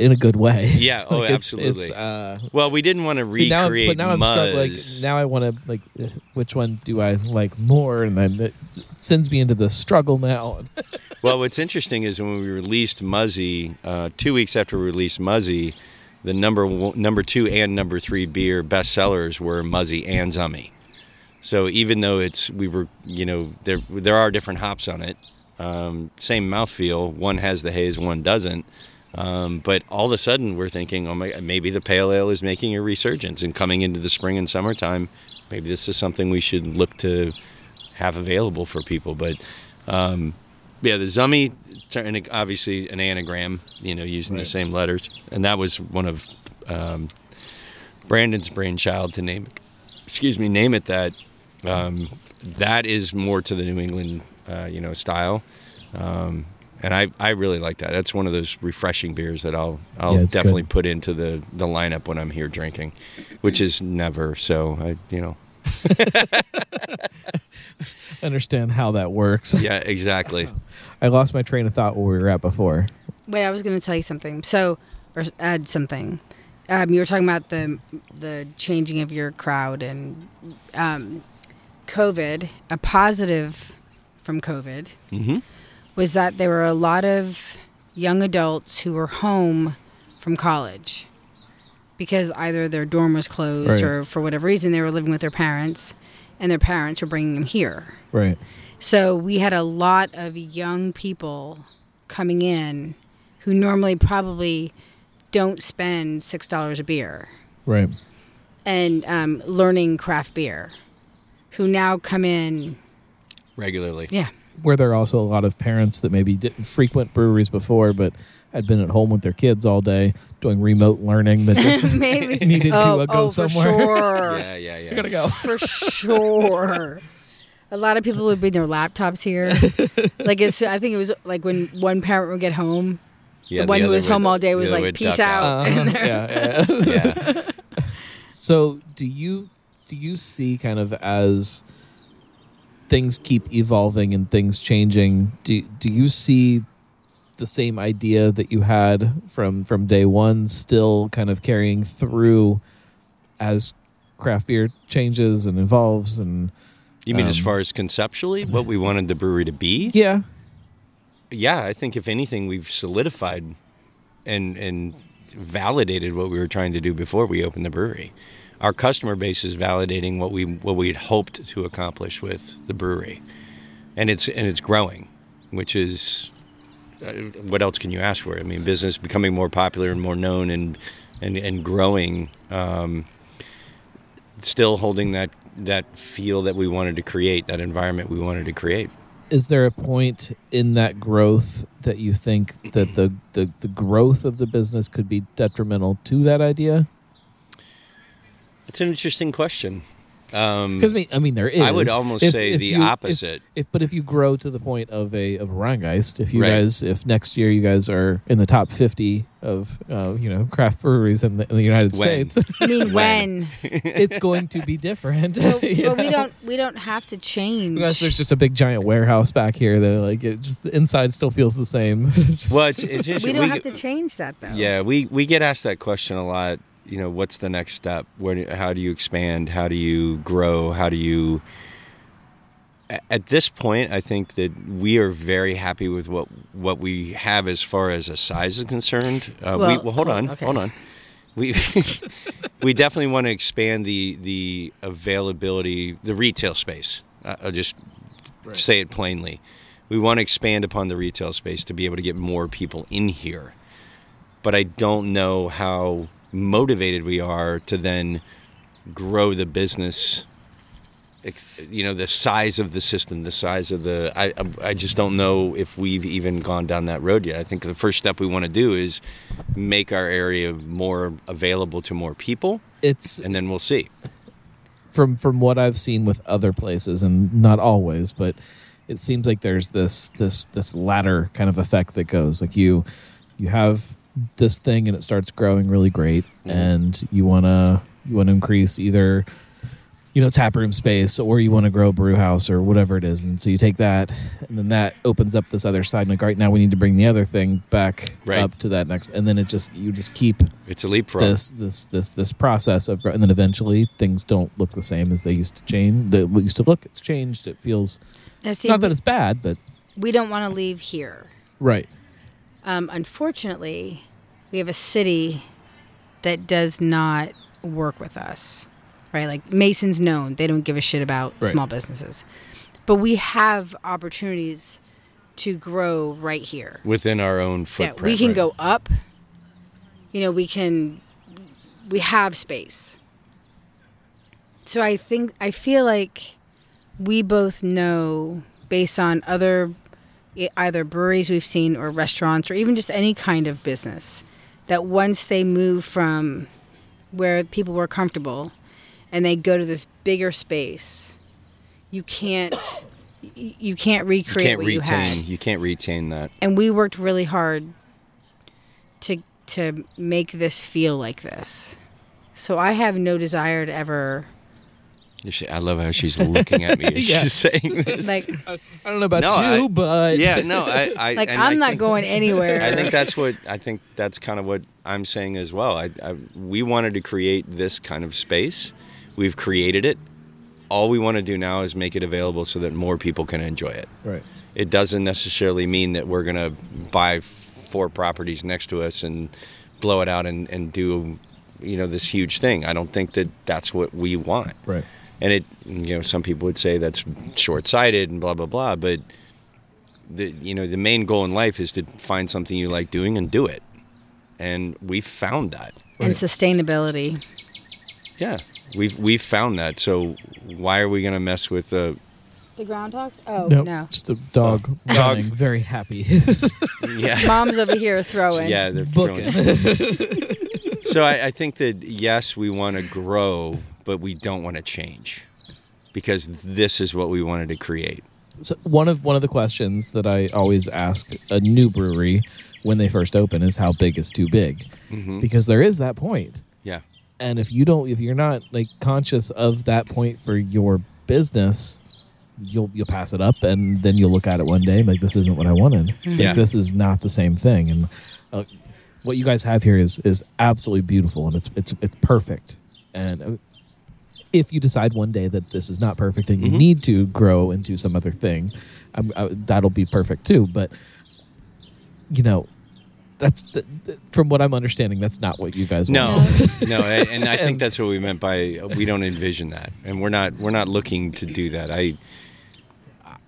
Speaker 1: in a good way.
Speaker 2: Yeah, oh,
Speaker 1: it's-
Speaker 2: absolutely.
Speaker 1: It's, uh,
Speaker 2: Well, we didn't want to
Speaker 1: see now,
Speaker 2: recreate
Speaker 1: but now I'm struck. Like now I want to like, which one do I like more? And then it sends me into the struggle now.
Speaker 2: Well, what's interesting is when we released Muzzy, uh, two weeks after we released Muzzy, the number one, number two and number three beer bestsellers were Muzzy and Zummy. So even though it's we were you know there there are different hops on it, um, same mouthfeel. One has the haze, one doesn't. Um, but all of a sudden we're thinking, oh my, maybe the pale ale is making a resurgence and coming into the spring and summertime. Maybe this is something we should look to have available for people. But um, yeah, the Zummy, obviously an anagram, you know, using
Speaker 1: Right.
Speaker 2: the same letters, and that was one of um, Brandon's brainchild to name. It excuse me, name it that. Um, that is more to the New England, uh, you know, style, um, and I, I really like that. That's one of those refreshing beers that I'll I'll
Speaker 1: Yeah,
Speaker 2: definitely
Speaker 1: good.
Speaker 2: put into the the lineup when I'm here drinking, which is never. So I, you know,
Speaker 1: understand how that works.
Speaker 2: yeah, exactly.
Speaker 1: I lost my train of thought where we were at before.
Speaker 3: Wait, I was going to tell you something. So, or add something. Um, you were talking about the the changing of your crowd and um, COVID. A positive from COVID
Speaker 2: hmm
Speaker 3: was that there were a lot of young adults who were home from college because either their dorm was closed
Speaker 1: Right.
Speaker 3: or for whatever reason they were living with their parents, and their parents were bringing them here.
Speaker 1: Right.
Speaker 3: So we had a lot of young people coming in who normally probably don't spend six dollars a beer
Speaker 1: Right.
Speaker 3: and um, learning craft beer, who now come in.
Speaker 2: Regularly.
Speaker 3: Yeah,
Speaker 1: Where there are also a lot of parents that maybe didn't frequent breweries before, but had been at home with their kids all day doing remote learning that just
Speaker 3: maybe
Speaker 1: needed to
Speaker 3: oh,
Speaker 1: uh, go
Speaker 3: oh,
Speaker 1: somewhere.
Speaker 3: for sure,
Speaker 2: Yeah, yeah, yeah.
Speaker 1: You're gonna go.
Speaker 3: for sure. A lot of people would bring their laptops here. like it's, I think it was like when one parent would get home,
Speaker 2: Yeah,
Speaker 3: the one who was home all day was like, "Peace
Speaker 2: duck
Speaker 3: out."
Speaker 1: Uh-huh. Yeah, yeah.
Speaker 2: Yeah.
Speaker 1: So, do you do you see kind of as things keep evolving and things changing? Do do you see the same idea that you had from from day one still kind of carrying through as craft beer changes and evolves and
Speaker 2: You mean as
Speaker 1: Um,
Speaker 2: far as conceptually, what we wanted the brewery to be?
Speaker 1: yeah
Speaker 2: Yeah, I think if anything, we've solidified and and validated what we were trying to do before we opened the brewery. Our customer base is validating what we what we had hoped to accomplish with the brewery, and it's and it's growing, which is uh, what else can you ask for? I mean, business becoming more popular and more known and and and growing. Um, still holding that that feel that we wanted to create, that environment we wanted to create.
Speaker 1: is there a point in that growth that you think that the, the, the growth of the business could be detrimental to that idea?
Speaker 2: It's an interesting question. Um,
Speaker 1: Because I mean, I mean, there is.
Speaker 2: I would almost say the
Speaker 1: you-
Speaker 2: opposite.
Speaker 1: If, but if you grow to the point of a of Rhinegeist, if you
Speaker 2: Right.
Speaker 1: guys, if next year you guys are in the top fifty of uh, you know craft breweries in the, in the United
Speaker 2: When?
Speaker 1: States.
Speaker 3: I mean, when?
Speaker 1: it's going to be different.
Speaker 3: but,
Speaker 1: you
Speaker 3: but we don't we don't have to change.
Speaker 1: Unless there's just a big giant warehouse back here that like it just the inside still feels the same. Just-
Speaker 2: Well, it's, it's
Speaker 3: we don't
Speaker 2: We
Speaker 3: have to change that though.
Speaker 2: Yeah, we we get asked that question a lot. You know, what's the next step? Where, how do you expand? How do you grow? How do you? At this point, I think that we are very happy with what what we have as far as a size is concerned. Uh, we,
Speaker 3: Well,
Speaker 2: well, hold
Speaker 3: oh,
Speaker 2: on,
Speaker 3: okay.
Speaker 2: hold on. We we definitely want to expand the the availability, the retail space. I'll just say it plainly. We want to expand upon the retail space to be able to get more people in here but I don't know how motivated we are to then grow the business. You know, the size of the system, the size of the. I, I- just don't know if we've even gone down that road yet. I think the first step we want to do is make our area more available to more people,
Speaker 1: it's
Speaker 2: and then we'll see.
Speaker 1: from from what I've seen with other places, and not always, but it seems like there's this this this ladder kind of effect that goes like you you have this thing and it starts growing really great, mm-hmm. and you wanna you wanna increase either you know tap room space or you want to grow a brew house or whatever it is, and so you take that, and then that opens up this other side. and Like right now, we need to bring the other thing back
Speaker 2: Right.
Speaker 1: up to that next, and then it just you just keep
Speaker 2: It's a leap leapfrog.
Speaker 1: this this this this process of grow- and then eventually things don't look the same as they used to change they used to look it's changed it feels
Speaker 3: Now, see,
Speaker 1: not that it's bad but
Speaker 3: we don't want to leave here.
Speaker 1: right
Speaker 3: Um, unfortunately, we have a city that does not work with us, right? Like Mason's known they don't give a shit about
Speaker 1: Right.
Speaker 3: small businesses, but we have opportunities to grow right here.
Speaker 2: within our own
Speaker 3: Yeah,
Speaker 2: footprint.
Speaker 3: we can
Speaker 2: right?
Speaker 3: go up. You know, we can. We have space. So I think I feel like we both know, based on other either breweries we've seen or restaurants or even just any kind of business, that once they move from where people were comfortable and they go to this bigger space, you can't. You can't
Speaker 2: You
Speaker 3: recreate
Speaker 2: can't
Speaker 3: what you had.
Speaker 2: You can't retain that.
Speaker 3: and we worked really hard to to make this feel like this. So I have no desire to ever
Speaker 2: I love how she's looking at me as
Speaker 1: Yeah.
Speaker 2: she's saying this.
Speaker 3: like
Speaker 1: i don't know about
Speaker 2: No,
Speaker 1: you
Speaker 2: I-
Speaker 1: but
Speaker 2: yeah, no, I, I
Speaker 3: like I'm
Speaker 2: I
Speaker 3: not
Speaker 2: think-
Speaker 3: going anywhere.
Speaker 2: I think that's what I think that's kind of what I'm saying as well. I, I we wanted to create this kind of space. We've created it. All we want to do now is make it available so that more people can enjoy it.
Speaker 1: right
Speaker 2: It doesn't necessarily mean that we're going to buy four properties next to us and blow it out and, and do you know this huge thing. I don't think that that's what we want.
Speaker 1: right
Speaker 2: And it, you know, some people would say that's short-sighted and blah blah blah. But the, you know, the main goal in life is to find something you like doing and do it. And we found that.
Speaker 3: and sustainability.
Speaker 2: Yeah, we've we've found that. So why are we gonna mess with the?
Speaker 3: The groundhogs? Oh
Speaker 1: no,
Speaker 3: no.
Speaker 1: just a dog
Speaker 2: Dog.
Speaker 1: running very happy
Speaker 2: Yeah,
Speaker 3: Mom's over here throwing.
Speaker 2: yeah, they're
Speaker 1: booking
Speaker 2: throwing. So I, I think that yes, we want to grow, but we don't want to change, because this is what we wanted to create.
Speaker 1: so one of one of the questions that I always ask a new brewery when they first open is how big is too big?
Speaker 2: Mm-hmm.
Speaker 1: because there is that point.
Speaker 2: Yeah,
Speaker 1: and if you don't if you're not like conscious of that point for your business you'll you'll pass it up and then you'll look at it one day and like this isn't what i wanted. Like
Speaker 2: Yeah.
Speaker 1: this is not the same thing. And uh, what you guys have here is is absolutely beautiful and it's it's it's perfect. And uh, if you decide one day that this is not perfect and you
Speaker 2: Mhm.
Speaker 1: need to grow into some other thing um, uh, that'll be perfect too but you know that's the, the, from what i'm understanding that's not what you guys
Speaker 2: no,
Speaker 1: want
Speaker 2: no, and and I think that's what we meant by we don't envision that, and we're not we're not looking to do that. I.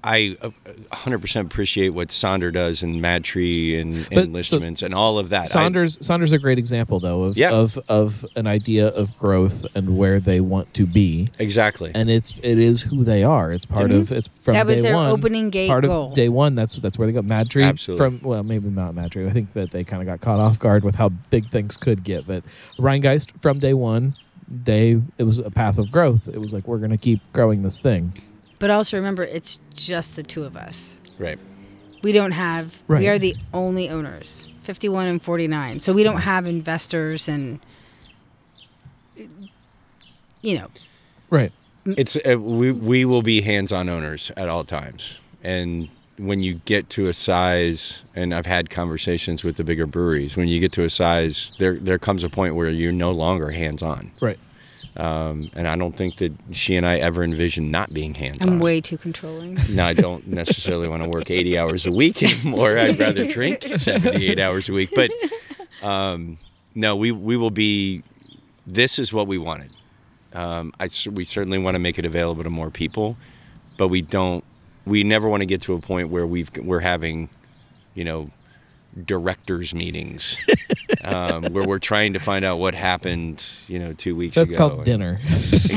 Speaker 2: I uh, 100% appreciate what Sonder does and MadTree and
Speaker 1: But, so-
Speaker 2: enlistments and all of that. I-
Speaker 1: Sonder's Sonder's a great example though of
Speaker 2: Yeah.
Speaker 1: of of an idea of growth and where they want to be,
Speaker 2: exactly.
Speaker 1: and it's it is who they are. It's part of it's from
Speaker 3: That was
Speaker 1: day
Speaker 3: their
Speaker 1: one.
Speaker 3: opening gate
Speaker 1: part
Speaker 3: goal.
Speaker 1: of day one. That's that's where they got MadTree
Speaker 2: Absolutely.
Speaker 1: from well maybe not MadTree. I think that they kind of got caught off guard with how big things could get. But Rhinegeist from day one, they it was a path of growth. It was like we're gonna keep growing this thing.
Speaker 3: But also remember, it's just the two of us.
Speaker 2: right.
Speaker 3: We don't have.
Speaker 1: Right.
Speaker 3: We are the only owners. 51 and 49. So we don't have investors and, you know,
Speaker 1: Right.
Speaker 2: It's uh, we we will be hands-on owners at all times, and when you get to a size, and I've had conversations with the bigger breweries, when you get to a size, there there comes a point where you're no longer hands-on,
Speaker 1: Right.
Speaker 2: Um, and I don't think that she and I ever envisioned not being hands-on.
Speaker 3: I'm way too controlling.
Speaker 2: No, I don't necessarily want to work 80 hours a week anymore. I'd rather drink 78 hours a week. But um, no, we, we will be, this is what we wanted. Um, I, we certainly want to make it available to more people, but we don't, we never want to get to a point where we've, we're having, you know, directors meetings um, where we're trying to find out what happened, you know, two weeks
Speaker 1: That's
Speaker 2: ago.
Speaker 1: called dinner.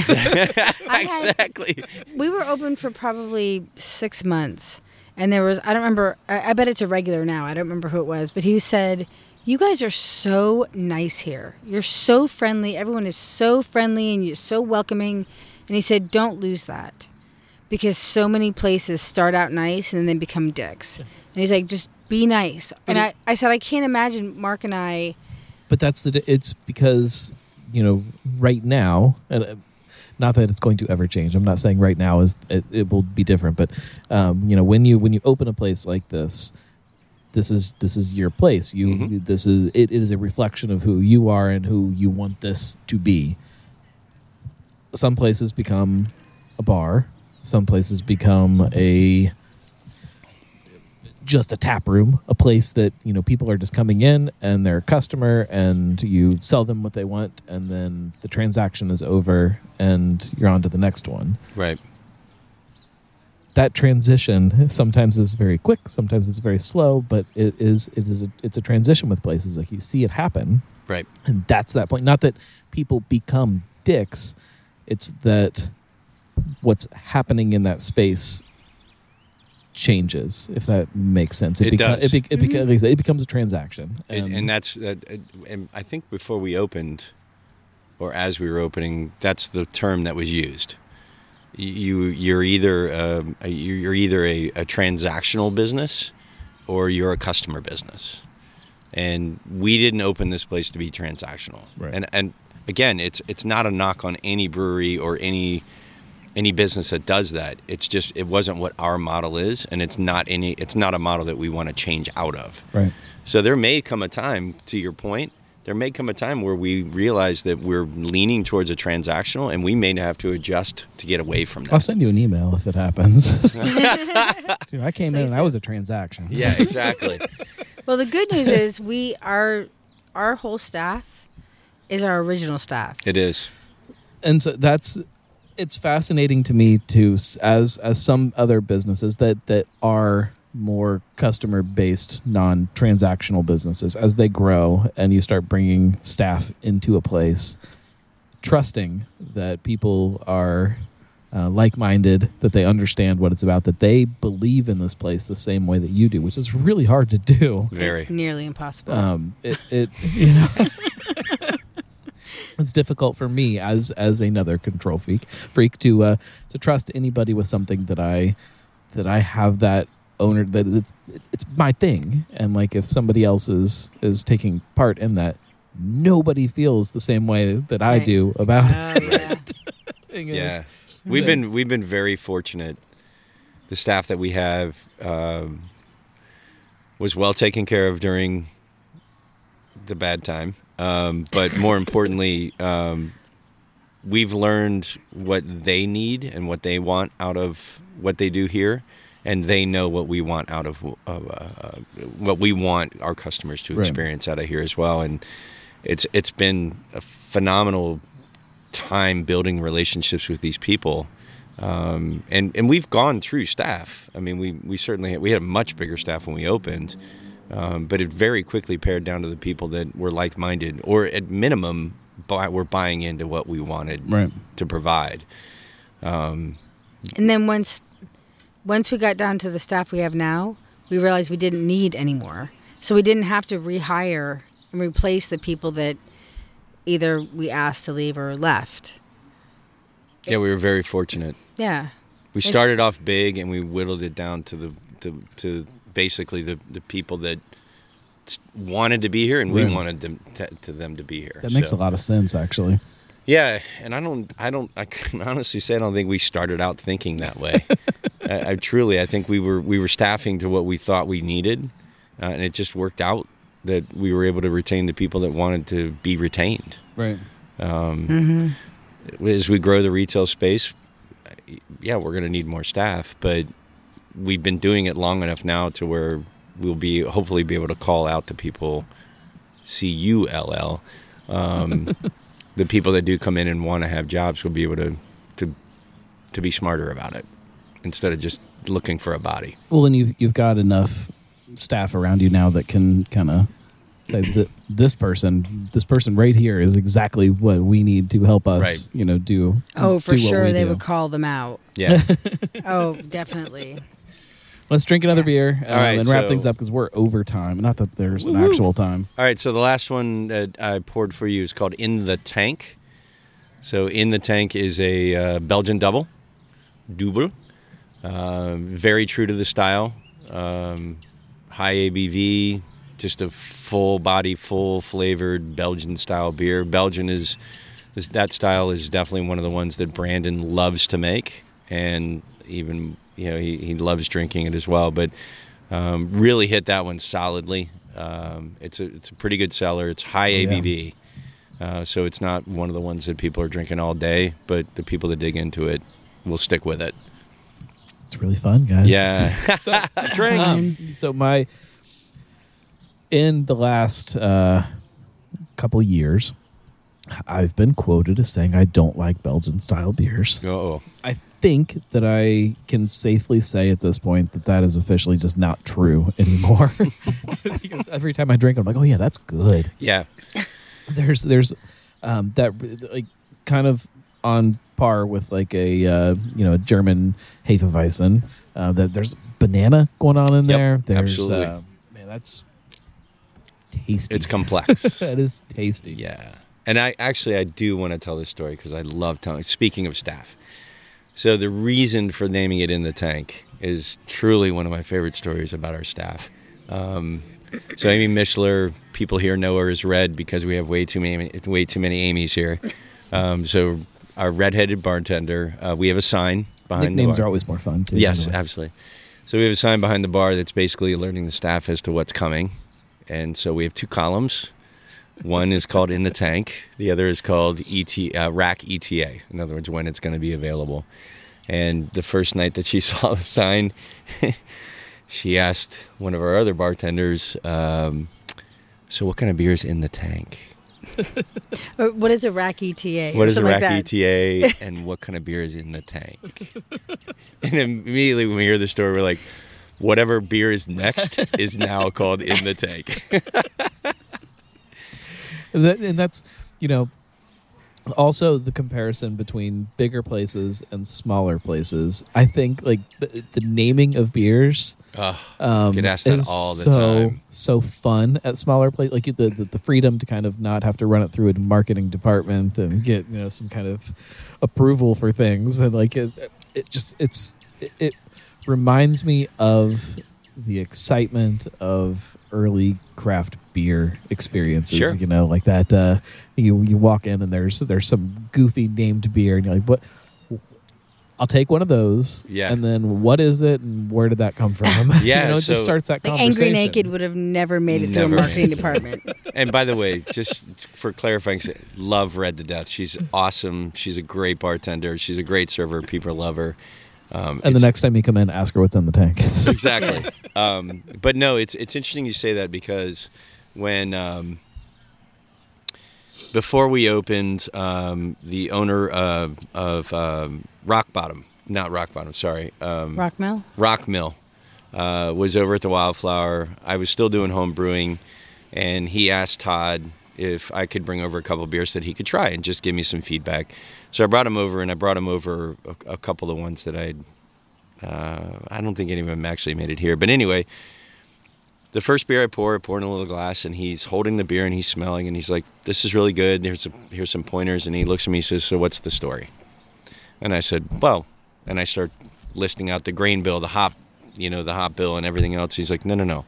Speaker 3: I had-
Speaker 2: exactly.
Speaker 3: we were open for probably six months and there was i don't remember I, I bet it's a regular now i don't remember who it was but he said you guys are so nice here you're so friendly everyone is so friendly and you're so welcoming and he said don't lose that because so many places start out nice and then they become dicks and he's like just be nice. And I, I said i can't imagine mark and i
Speaker 1: but that's the it's because you know right now and uh, not that it's going to ever change. I'm not saying right now is it, it will be different but um, you know when you when you open a place like this this is this is your place. You
Speaker 2: Mhm.
Speaker 1: this is it, it is a reflection of who you are and who you want this to be. Some places become a bar. Some places become a just a tap room, a place that you know people are just coming in and they're a customer, and you sell them what they want, and then the transaction is over, and you're on to the next one.
Speaker 2: Right.
Speaker 1: That transition sometimes is very quick, sometimes it's very slow, but it is it is a, it's a transition with places like you see it happen,
Speaker 2: Right.
Speaker 1: and that's that point. Not that people become dicks, it's that what's happening in that space changes. If that makes sense,
Speaker 2: It
Speaker 1: beco-
Speaker 2: does.
Speaker 1: It, be- it, beca- like I said, it becomes a transaction,
Speaker 2: and, and that's that. And I think before we opened, or as we were opening, that's the term that was used. You you're either um, a- you're either a, a transactional business, or you're a customer business, and we didn't open this place to be transactional.
Speaker 1: Right.
Speaker 2: And and again, it's it's not a knock on any brewery or any any business that does that. It's just it wasn't what our model is, and it's not any it's not a model that we want to change out of.
Speaker 1: right.
Speaker 2: So there may come a time, to your point, there may come a time where we realize that we're leaning towards a transactional, and we may have to adjust to get away from that.
Speaker 1: I'll send you an email if it happens. Dude, I came in and I was a transaction.
Speaker 2: Yeah, exactly.
Speaker 3: well the good news is we are our whole staff is our original staff
Speaker 2: it is.
Speaker 1: and so that's it's fascinating to me to as as some other businesses that that are more customer based non transactional businesses as they grow and you start bringing staff into a place trusting that people are uh, like-minded that they understand what it's about that they believe in this place the same way that you do which is really hard to do.
Speaker 2: Very.
Speaker 3: it's nearly impossible.
Speaker 1: Um, it, it you know it's difficult for me as as another control freak freak to uh, to trust anybody with something that I that I have that owner that it's, it's it's my thing and like if somebody else is is taking part in that nobody feels the same way that I
Speaker 3: Right.
Speaker 1: do about
Speaker 3: oh yeah
Speaker 1: it You know,
Speaker 2: Yeah,
Speaker 1: it's-
Speaker 2: we've
Speaker 1: a-
Speaker 2: been we've been very fortunate. The staff that we have um, was well taken care of during the bad time, um, but more importantly, um, we've learned what they need and what they want out of what they do here, and they know what we want out of uh, uh, what we want our customers to
Speaker 1: Right.
Speaker 2: experience out of here as well. And it's it's been a phenomenal time building relationships with these people. Um, and and we've gone through staff. I mean, we we certainly we had a much bigger staff when we opened, um, but it very quickly pared down to the people that were like minded, or at minimum, buy, were buying into what we wanted
Speaker 1: Right.
Speaker 2: to provide. Um,
Speaker 3: And then once once we got down to the staff we have now, we realized we didn't need any more. So we didn't have to rehire and replace the people that either we asked to leave or left.
Speaker 2: yeah, we were very fortunate.
Speaker 3: Yeah.
Speaker 2: We started off big, and we whittled it down to the to, to basically the the people that wanted to be here, and we wanted them to, to them to be here.
Speaker 1: That makes
Speaker 2: So-
Speaker 1: a lot of sense, actually.
Speaker 2: Yeah, and I don't, I don't, I can honestly say I don't think we started out thinking that way. I, I truly, I think we were we were staffing to what we thought we needed, uh, and it just worked out that we were able to retain the people that wanted to be retained.
Speaker 1: Right.
Speaker 2: Um, As we grow the retail space, yeah, we're going to need more staff, but we've been doing it long enough now to where we'll be hopefully be able to call out to people, C U L L. Um, the people that do come in and want to have jobs will be able to to to be smarter about it instead of just looking for a body.
Speaker 1: Well, and you've you've got enough staff around you now that can kind of say that this person, this person right here, is exactly what we need to help us.
Speaker 2: Right.
Speaker 1: You know, do
Speaker 3: Oh, for
Speaker 1: do what
Speaker 3: sure
Speaker 1: we
Speaker 3: they
Speaker 1: do.
Speaker 3: would call them out.
Speaker 2: Yeah.
Speaker 3: Oh, definitely.
Speaker 1: Let's drink another beer um,
Speaker 2: All right,
Speaker 1: and wrap
Speaker 2: so-
Speaker 1: things up because we're over time. Not that there's an actual time.
Speaker 2: All right, so the last one that I poured for you is called In the Tank. So In the Tank is a uh, Belgian double, double, uh, very true to the style, um, high ABV, just a full body, full flavored Belgian style beer. Belgian is that style is definitely one of the ones that Brandon loves to make, and even you know he, he loves drinking it as well. But um, really hit that one solidly. Um, it's a it's a pretty good seller. It's high
Speaker 1: Oh, yeah.
Speaker 2: ABV, uh, so it's not one of the ones that people are drinking all day. But the people that dig into it will stick with it.
Speaker 1: It's really fun, guys.
Speaker 2: Yeah,
Speaker 1: So, um, so my in the last uh, couple years, I've been quoted as saying I don't like Belgian style beers.
Speaker 2: oh,
Speaker 1: I think that I can safely say at this point that that is officially just not true anymore. because every time I drink, it, I'm like, oh yeah, that's good.
Speaker 2: yeah,
Speaker 1: There's there's um, that like kind of on par with like a uh, you know a German Hefeweizen. Uh, that there's banana going on in
Speaker 2: Yep,
Speaker 1: there. There's
Speaker 2: absolutely.
Speaker 1: uh, man, that's tasty.
Speaker 2: it's complex.
Speaker 1: that is tasty.
Speaker 2: Yeah. And I actually I do want to tell this story because I love telling. Speaking of staff, so the reason for naming it in the tank is truly one of my favorite stories about our staff. Um, so Amy Mishler, people here know her as Red because we have way too many way too many Amy's here. Um, so our redheaded bartender, uh, we have a sign behind the
Speaker 1: Nicknames
Speaker 2: bar.
Speaker 1: are always more fun too.
Speaker 2: Yes,
Speaker 1: the
Speaker 2: absolutely. So we have a sign behind the bar that's basically alerting the staff as to what's coming. And so we have two columns. One is called In the Tank. The other is called ET, uh, Rack ETA. In other words, when it's going to be available. And the first night that she saw the sign, she asked one of our other bartenders, um, "So what kind of beer is in the tank?
Speaker 3: What is a rack ETA?
Speaker 2: What is a rack
Speaker 3: like?
Speaker 2: ETA, and what kind of beer is in the tank?" and immediately when we hear the story, we're like, "Whatever beer is next is now called in the tank."
Speaker 1: And that- and that's you know also the comparison between bigger places and smaller places i think like the, the naming of beers
Speaker 2: Ugh,
Speaker 1: um,
Speaker 2: Get asked that
Speaker 1: is
Speaker 2: all the
Speaker 1: so,
Speaker 2: time.
Speaker 1: so fun at smaller places like the, the the freedom to kind of not have to run it through a marketing department and get you know some kind of approval for things and like it, it just it's it, it reminds me of the excitement of early craft beer experiences
Speaker 2: Sure.
Speaker 1: you know like that uh you you walk in and there's there's some goofy named beer and you're like what I'll take one of those.
Speaker 2: Yeah.
Speaker 1: And then what is it and where did that come from?
Speaker 2: Yeah,
Speaker 1: you know, it just starts that
Speaker 3: The
Speaker 1: conversation.
Speaker 3: Angry Naked would have never made it
Speaker 2: Never
Speaker 3: through a marketing department.
Speaker 2: and by the way, just for clarifying, love Red to death. She's awesome. She's a great bartender. She's a great server. People love her. Um,
Speaker 1: And the next time you come in, ask her what's in the tank.
Speaker 2: exactly. um, but no, it's it's interesting you say that because when um, before we opened, um, the owner of, of um, Rock Bottom, not Rock Bottom, sorry, um,
Speaker 3: Rock Mill?
Speaker 2: Rock Mill uh, was over at the Wildflower. I was still doing home brewing, and he asked Todd if I could bring over a couple beers that he could try and just give me some feedback. So I brought him over, and I brought him over a, a couple of ones that I'd. Uh, I don't think any of them actually made it here, but anyway, the first beer I pour, I pour in a little glass, and he's holding the beer and he's smelling, and he's like, "This is really good. Here's here's some pointers." And he looks at me, and says, "So what's the story?" And I said, "Well," and I start listing out the grain bill, the hop, you know, the hop bill, and everything else. He's like, "No, no, no.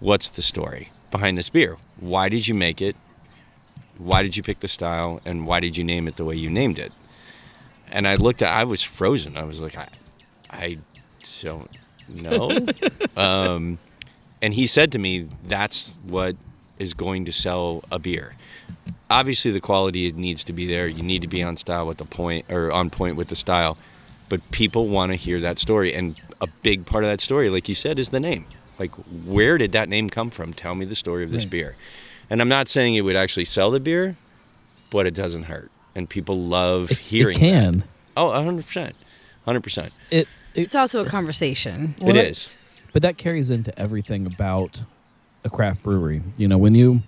Speaker 2: What's the story?" behind this beer. Why did you make it? Why did you pick the style? And why did you name it the way you named it? And I looked at, I was frozen. I was like, I, I don't know. um, and he said to me, that's what is going to sell a beer. Obviously, the quality needs to be there. You need to be on style with the point or on point with the style. But people want to hear that story. And a big part of that story, like you said, is the name. Like, where did that name come from? Tell me the story of this
Speaker 1: Right.
Speaker 2: beer. And I'm not saying it would actually sell the beer, but it doesn't hurt. And people love hearing
Speaker 1: it can.
Speaker 2: that. Oh, 100%. 100%.
Speaker 1: It, it
Speaker 3: It's also a conversation.
Speaker 2: it is.
Speaker 1: but that carries into everything about a craft brewery. You know, when you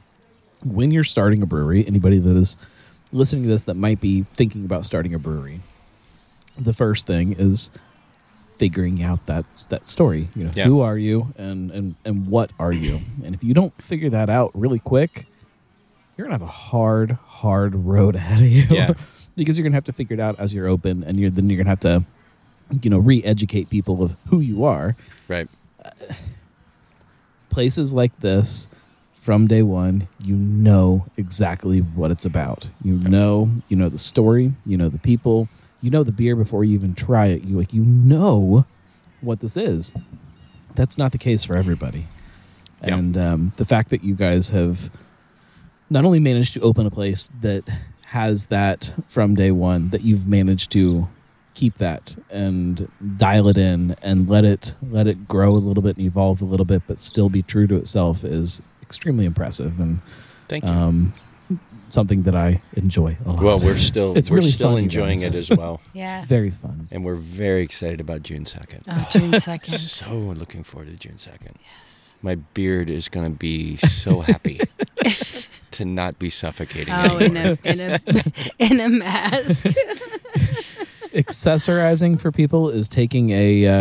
Speaker 1: when you're starting a brewery, anybody that is listening to this that might be thinking about starting a brewery, the first thing is figuring out that that story. You know,
Speaker 2: Yeah.
Speaker 1: who are you and and and what are you? And if you don't figure that out really quick, you're gonna have a hard, hard road ahead of you.
Speaker 2: Yeah.
Speaker 1: because you're gonna have to figure it out as you're open, and you're then you're gonna have to, you know, re-educate people of who you are
Speaker 2: Right.
Speaker 1: Uh, places like this from day one you know exactly what it's about you know you know the story you know the people you know the beer before you even try it you like you know what this is that's not the case for everybody
Speaker 2: Yeah.
Speaker 1: and um, the fact that you guys have not only managed to open a place that has that from day one that you've managed to keep that and dial it in and let it let it grow a little bit and evolve a little bit but still be true to itself is extremely impressive and
Speaker 2: Thank you.
Speaker 1: um, something that I enjoy a lot.
Speaker 2: well, we're still
Speaker 1: It's
Speaker 2: we're
Speaker 1: really
Speaker 2: still
Speaker 1: fun,
Speaker 2: enjoying
Speaker 1: guys.
Speaker 2: it as well.
Speaker 3: Yeah.
Speaker 1: it's very fun.
Speaker 2: and we're very excited about June 2nd.
Speaker 3: Oh, June 2nd.
Speaker 2: So looking forward to June 2nd. Yes. My beard is going to be so happy to not be suffocating
Speaker 3: Oh, in a, in a, in a mask.
Speaker 1: Accessorizing for people is taking a uh,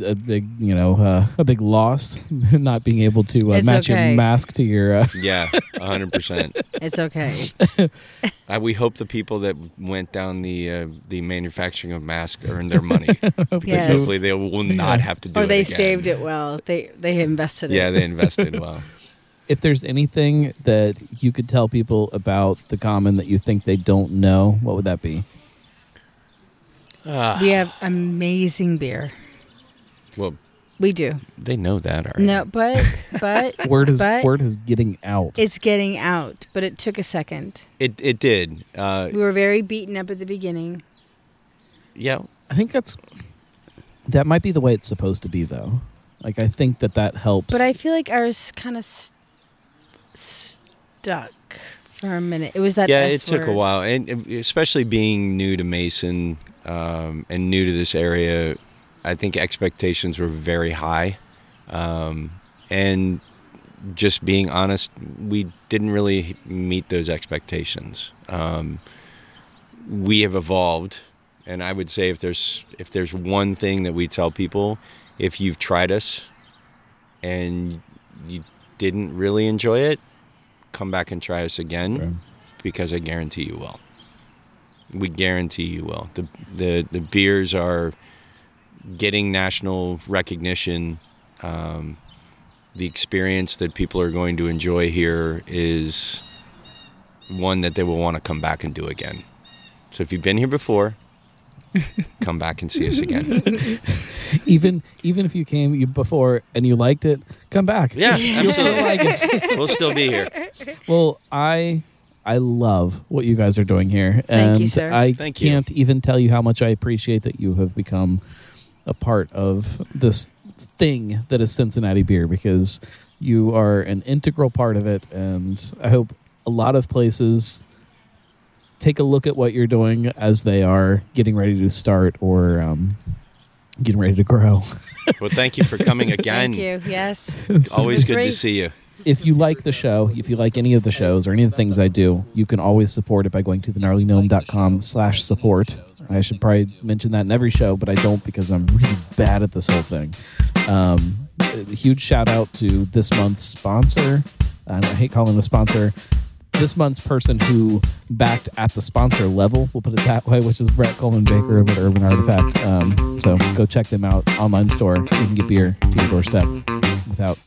Speaker 1: a, a big you know uh, a big loss, not being able to uh,
Speaker 3: It's
Speaker 1: match
Speaker 3: okay.
Speaker 1: your mask to your. Uh,
Speaker 2: yeah, 100%.
Speaker 3: It's okay.
Speaker 2: Uh, we hope the people that went down the uh, the manufacturing of masks earned their money because
Speaker 3: Yes.
Speaker 2: hopefully they will not have to do
Speaker 3: Or
Speaker 2: it
Speaker 3: they
Speaker 2: again.
Speaker 3: saved it well. They they invested
Speaker 2: Yeah,
Speaker 3: it.
Speaker 2: they invested well.
Speaker 1: if there's anything that you could tell people about the common that you think they don't know, what would that be?
Speaker 3: We have amazing beer.
Speaker 2: well,
Speaker 3: We do.
Speaker 2: they know that already.
Speaker 3: No, but but
Speaker 1: Word is
Speaker 3: but
Speaker 1: word is getting out.
Speaker 3: it's getting out. But it took a second.
Speaker 2: It it did. Uh,
Speaker 3: We were very beaten up at the beginning.
Speaker 2: yeah,
Speaker 1: I think that's that might be the way it's supposed to be, though. Like I think that that helps.
Speaker 3: But I feel like ours kind of st- stuck for a minute. It was that
Speaker 2: yeah,
Speaker 3: S
Speaker 2: it took a while, and and especially being new to Mason um, and new to this area, I think expectations were very high, um, and just being honest, we didn't really meet those expectations. Um, we have evolved, and I would say if there's if there's one thing that we tell people, if you've tried us and you didn't really enjoy it, come back and try us again
Speaker 1: Right.
Speaker 2: because I guarantee you will. We guarantee you will. The the the beers are getting national recognition. Um, the experience that people are going to enjoy here is one that they will want to come back and do again. So if you've been here before, come back and see us again.
Speaker 1: even even if you came you before and you liked it, come back.
Speaker 2: Yeah,
Speaker 1: you'll still like it.
Speaker 2: We'll still be here.
Speaker 1: Well, I I love what you guys are doing here, and
Speaker 3: you, sir.
Speaker 1: I
Speaker 2: Thank
Speaker 1: can't even tell you how much I appreciate that you have become a part of this thing that is Cincinnati beer because you are an integral part of it, and I hope a lot of places take a look at what you're doing as they are getting ready to start or um, getting ready to grow.
Speaker 2: Well, thank you for coming again.
Speaker 3: Thank you. Yes.
Speaker 2: Always
Speaker 3: It's
Speaker 2: good to see you.
Speaker 1: if you like the show, if you like any of the shows or any of the things I do, you can always support it by going to thegnarlygnome.com slash support. I should probably mention that in every show, but I don't because I'm really bad at this whole thing. Um, a huge shout out to this month's sponsor. I hate calling the sponsor. This month's person who backed at the sponsor level, we'll put it that way, which is Brett Coleman Baker over at Urban Artifact. Um, so go check them out. Online store. You can get beer to your doorstep without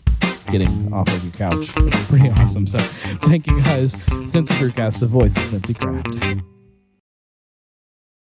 Speaker 1: getting off of your couch. It's pretty awesome. So thank you guys. Cincy Brewcast, the voice of Cincy Craft.